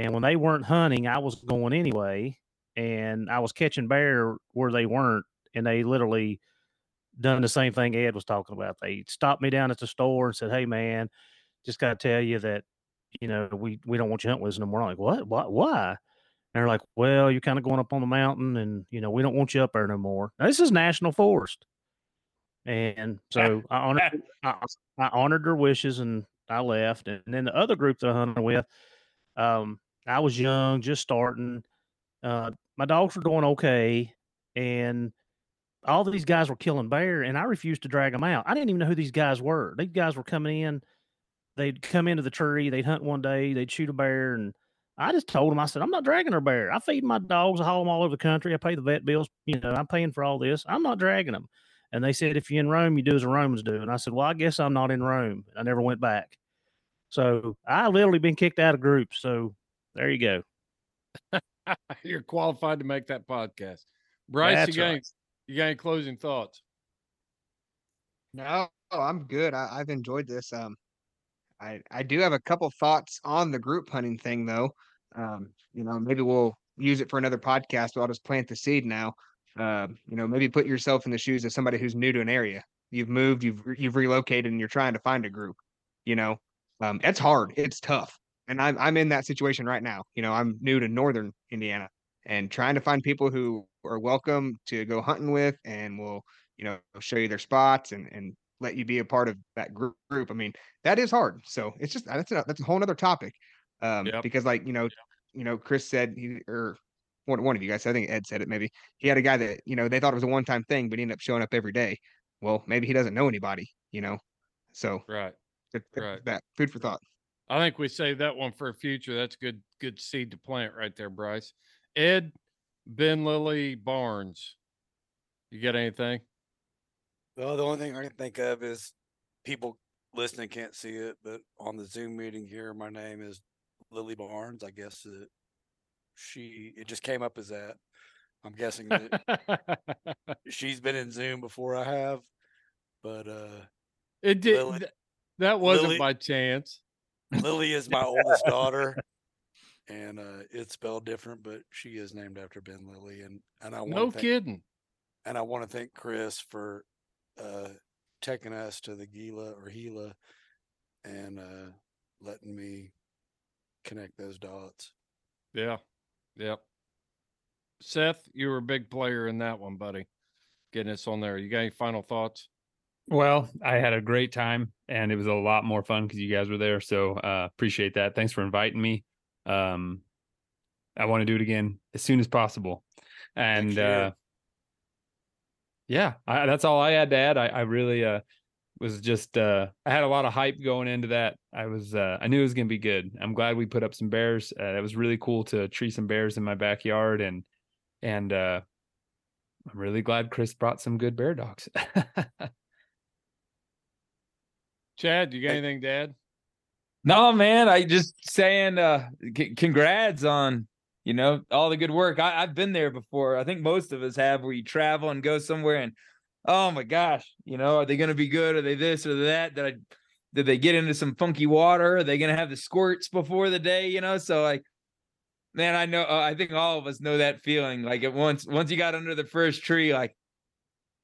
and when they weren't hunting, I was going anyway, and I was catching bear where they weren't, and they literally done the same thing Ed was talking about. They stopped me down at the store and said, "Hey, man, just got to tell you that you know we we don't want you hunting with us no more." I'm like, "What? What? Why?" And they're like, "Well, you're kind of going up on the mountain, and you know we don't want you up there no more." Now, this is national forest, and so [LAUGHS] I honored I, I honored their wishes and I left. And then the other group that I hunted with, um, I was young, just starting. Uh, my dogs were doing okay, and all these guys were killing bear, and I refused to drag them out. I didn't even know who these guys were. These guys were coming in. They'd come into the tree. They'd hunt one day. They'd shoot a bear, and I just told them, I said, I'm not dragging a bear. I feed my dogs. I haul them all over the country. I pay the vet bills. You know, I'm paying for all this. I'm not dragging them. And they said, if you're in Rome, you do as the Romans do. And I said, well, I guess I'm not in Rome. I never went back. So I literally been kicked out of groups. So there you go. [LAUGHS] You're qualified to make that podcast. Bryce, That's you got, any, right. you got any closing thoughts? No, I'm good. I, I've enjoyed this. Um, I I do have a couple thoughts on the group hunting thing though. Um, you know, maybe we'll use it for another podcast, but I'll just plant the seed now. Um, you know, maybe put yourself in the shoes of somebody who's new to an area. You've moved, you've you've relocated, and you're trying to find a group. You know, um, it's hard. It's tough, and I'm I'm in that situation right now. You know, I'm new to northern Indiana and trying to find people who are welcome to go hunting with and will you know show you their spots and and let you be a part of that group. I mean, that is hard. So it's just that's a, that's a whole other topic. Um, Yep. because like you know, you know, Chris said he or one one of you guys, I think Ed said it. Maybe he had a guy that you know they thought it was a one time thing, but he ended up showing up every day. Well, maybe he doesn't know anybody. You know, so Right. it- Right. that food for thought. I think we save that one for a future. That's good, good seed to plant right there, Bryce. Ed, Ben Lilly Barnes. You got anything? Well, the only thing I can think of is people listening can't see it, but on the Zoom meeting here, my name is Lily Barnes. I guess that she it just came up as that. I'm guessing that [LAUGHS] she's been in Zoom before I have, but uh It did. Lily- that wasn't Lily- by chance. Lily is my oldest daughter, and uh, it's spelled different, but she is named after Ben Lilly, and and I want No to thank, kidding. and I want to thank Chris for uh, taking us to the Gila or Gila, and uh, letting me connect those dots. Yeah. Yep. Seth, you were a big player in that one, buddy. Getting us on there. You got any final thoughts? Well, I had a great time and it was a lot more fun because you guys were there. So uh appreciate that. Thanks for inviting me. Um I want to do it again as soon as possible. And uh yeah, I, that's all I had to add. I, I really uh was just uh I had a lot of hype going into that. I was uh I knew it was gonna be good. I'm glad we put up some bears. Uh, it was really cool to tree some bears in my backyard and and uh I'm really glad Chris brought some good bear dogs. [LAUGHS] Chad, you got anything Dad? No, man, I just saying uh c- congrats on you know all the good work. I, I've been there before. I think most of us have where you travel and go somewhere and oh my gosh, you know, are they gonna be good? Are they this or that? Did I did they get into some funky water? Are they gonna have the squirts before the day? You know, so like man, I know uh, I think all of us know that feeling. Like at once once you got under the first tree, like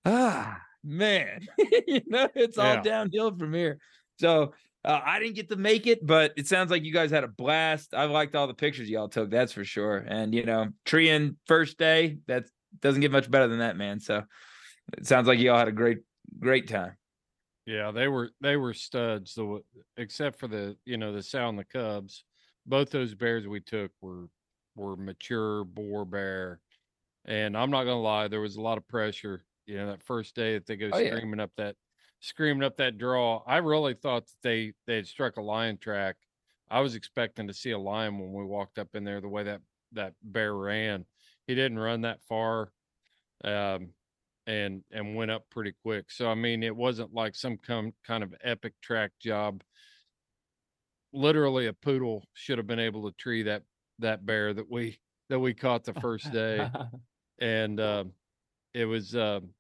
ah man, [LAUGHS] you know, it's all Yeah. downhill from here. So uh, I didn't get to make it, but it sounds like you guys had a blast. I liked all the pictures y'all took, that's for sure. And you know, treeing first day, that doesn't get much better than that, man. So it sounds like y'all had a great, great time. Yeah, they were they were studs. The except for the you know the sow and the cubs, both those bears we took were were mature boar bear, and I'm not gonna lie, there was a lot of pressure You know, that first day that they go Oh, yeah. screaming up that screaming up that draw. I really thought that they they had struck a lion track. I was expecting to see a lion when we walked up in there. The way that that bear ran, he didn't run that far, um, and and went up pretty quick. So I mean, it wasn't like some kind of epic track job. Literally, a poodle should have been able to tree that that bear that we that we caught the first day [LAUGHS] and um, it was um,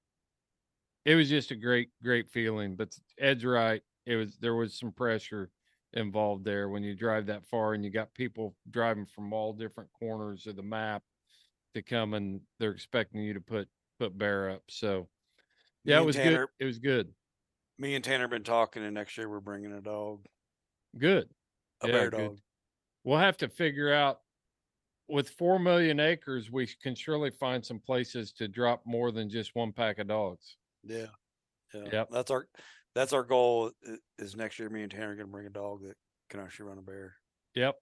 it was just a great great feeling. But Ed's right; it was there was some pressure involved there when you drive that far and you got people driving from all different corners of the map to come and they're expecting you to put put bear up. So yeah, it was good. It was good. Me and Tanner been talking, and next year we're bringing a dog, Good. a Yeah, bear good. dog. We'll have to figure out with four million acres, we can surely find some places to drop more than just one pack of dogs. Yeah, yeah. Yep. That's our that's our goal. i- Is next year me and Tanner are gonna bring a dog that can actually run a bear. Yep.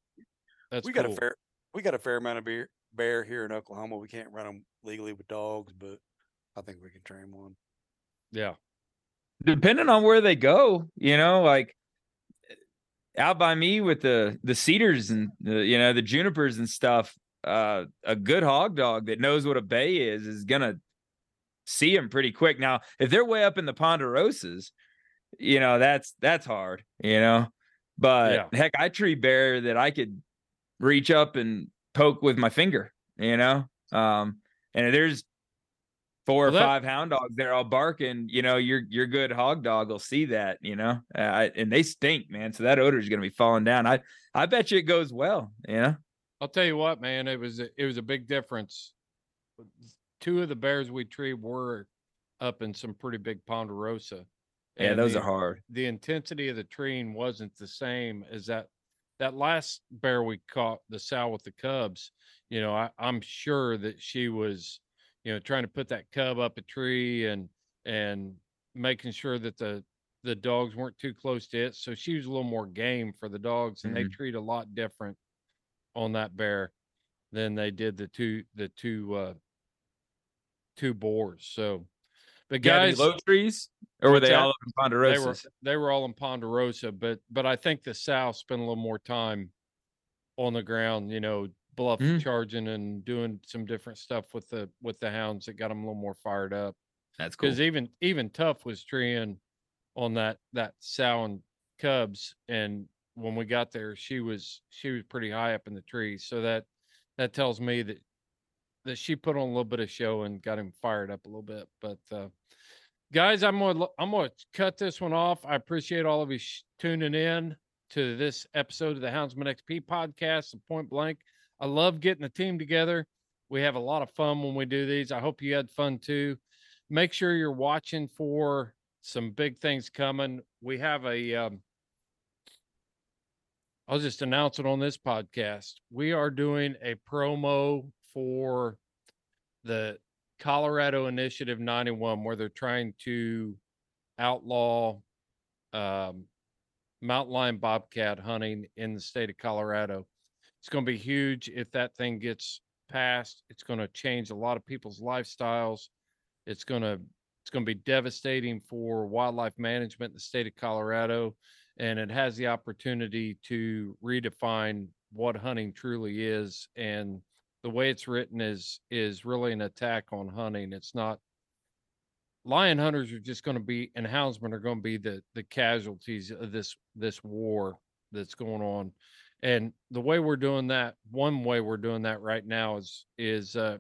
That's we got a fair we got a fair amount of bear bear here in Oklahoma. We can't run them legally with dogs, but I think we can train one. Yeah. depending on where they go, you know, like out by me with the the cedars and the you know the junipers and stuff. Uh, a good hog dog that knows what a bay is is gonna see them pretty quick. Now, if they're way up in the ponderosas, you know that's that's hard, you know. But Yeah. heck, I tree bear that I could reach up and poke with my finger, you know. Um, and there's four or that- five hound dogs there all barking, you know, your your good hog dog will see that, you know, uh, and they stink, man. So that odor is gonna be falling down. I I bet you it goes well, you know. I'll tell you what, man, it was a- it was a big difference. Two of the bears we treed were up in some pretty big ponderosa. Yeah, and those the- are hard. The intensity of the treeing wasn't the same as that that last bear we caught, the sow with the cubs. You know, I, I'm sure that she was, you know, trying to put that cub up a tree and and making sure that the the dogs weren't too close to it. So she was a little more game for the dogs, and they Mhm. treat a lot different on that bear than they did the two the two uh two boars. So but the guys low trees, or were they all in they were they were all in Ponderosa, but but I think the sow spent a little more time on the ground, you know, bluff Mhm. charging and doing some different stuff with the with the hounds that got them a little more fired up. That's cool. Because even even Tough was treeing on that that sow and cubs, and when we got there, she was she was pretty high up in the tree. So that that tells me that that she put on a little bit of show and got him fired up a little bit. But uh, guys, I'm gonna I'm gonna cut this one off. I appreciate all of you sh- tuning in to this episode of the Houndsman XP podcast, the Point Blank. I love getting the team together. We have a lot of fun when we do these. I hope you had fun too. Make sure you're watching for some big things coming. We have a um, I'll just announce it on this podcast. We are doing a promo for the Colorado Initiative 91, where they're trying to outlaw um, mountain lion bobcat hunting in the state of Colorado. It's going to be huge if that thing gets passed. It's going to change a lot of people's lifestyles. It's going to it's going to be devastating for wildlife management in the state of Colorado and it has the opportunity to redefine what hunting truly is and the way it's written is is really an attack on hunting. It's not lion hunters are just going to be and houndsmen are going to be the the casualties of this this war that's going on. And the way we're doing that one way we're doing that right now is is uh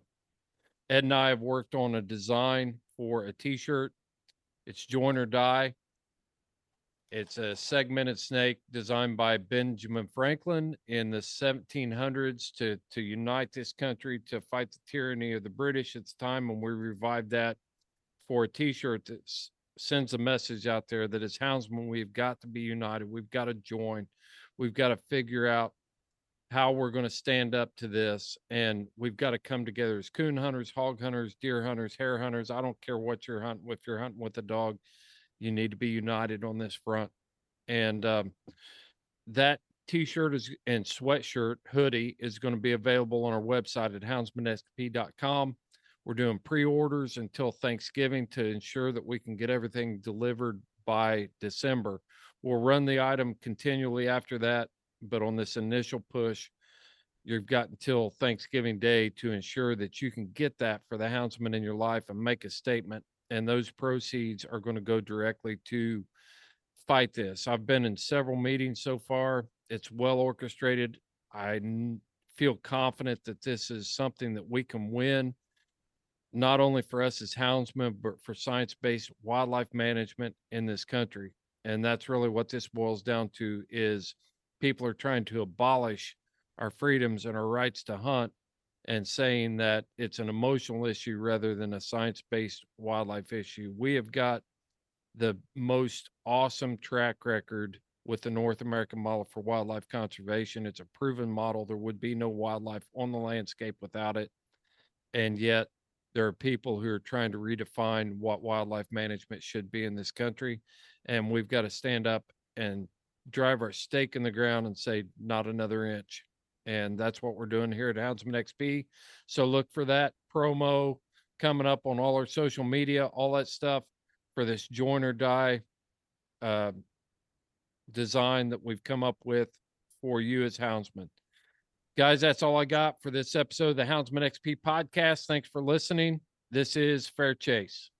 ed and i have worked on a design for a t-shirt. It's join or die it's a segmented snake designed by Benjamin Franklin in the 1700s to to unite this country to fight the tyranny of the British. It's time when we revived that for a T-shirt that s- sends a message out there that as houndsmen we've got to be united. We've got to join. We've got to figure out how we're going to stand up to this, and we've got to come together as coon hunters, hog hunters, deer hunters, hare hunters. I don't care what you're hunting. If you're hunting with a dog, you need to be united on this front. And um, that t-shirt is and sweatshirt hoodie is going to be available on our website at houndsmanxp.com. We're doing pre-orders until Thanksgiving to ensure that we can get everything delivered by December. We'll run the item continually after that, but on this initial push, you've got until Thanksgiving Day to ensure that you can get that for the houndsman in your life and make a statement. And those proceeds are going to go directly to fight this. I've been in several meetings so far. It's well orchestrated. I n- feel confident that this is something that we can win, not only for us as houndsmen, but for science-based wildlife management in this country. And that's really what this boils down to is people are trying to abolish our freedoms and our rights to hunt and saying that it's an emotional issue rather than a science-based wildlife issue. We have got the most awesome track record with the North American model for wildlife conservation. It's a proven model. There would be no wildlife on the landscape without it. And yet there are people who are trying to redefine what wildlife management should be in this country. And we've got to stand up and drive our stake in the ground and say, not another inch. And that's what we're doing here at Houndsman XP. So look for that promo coming up on all our social media, all that stuff for this join or die uh, design that we've come up with for you as houndsmen. Guys, that's all I got for this episode of the Houndsman XP podcast. Thanks for listening. This is Fair Chase.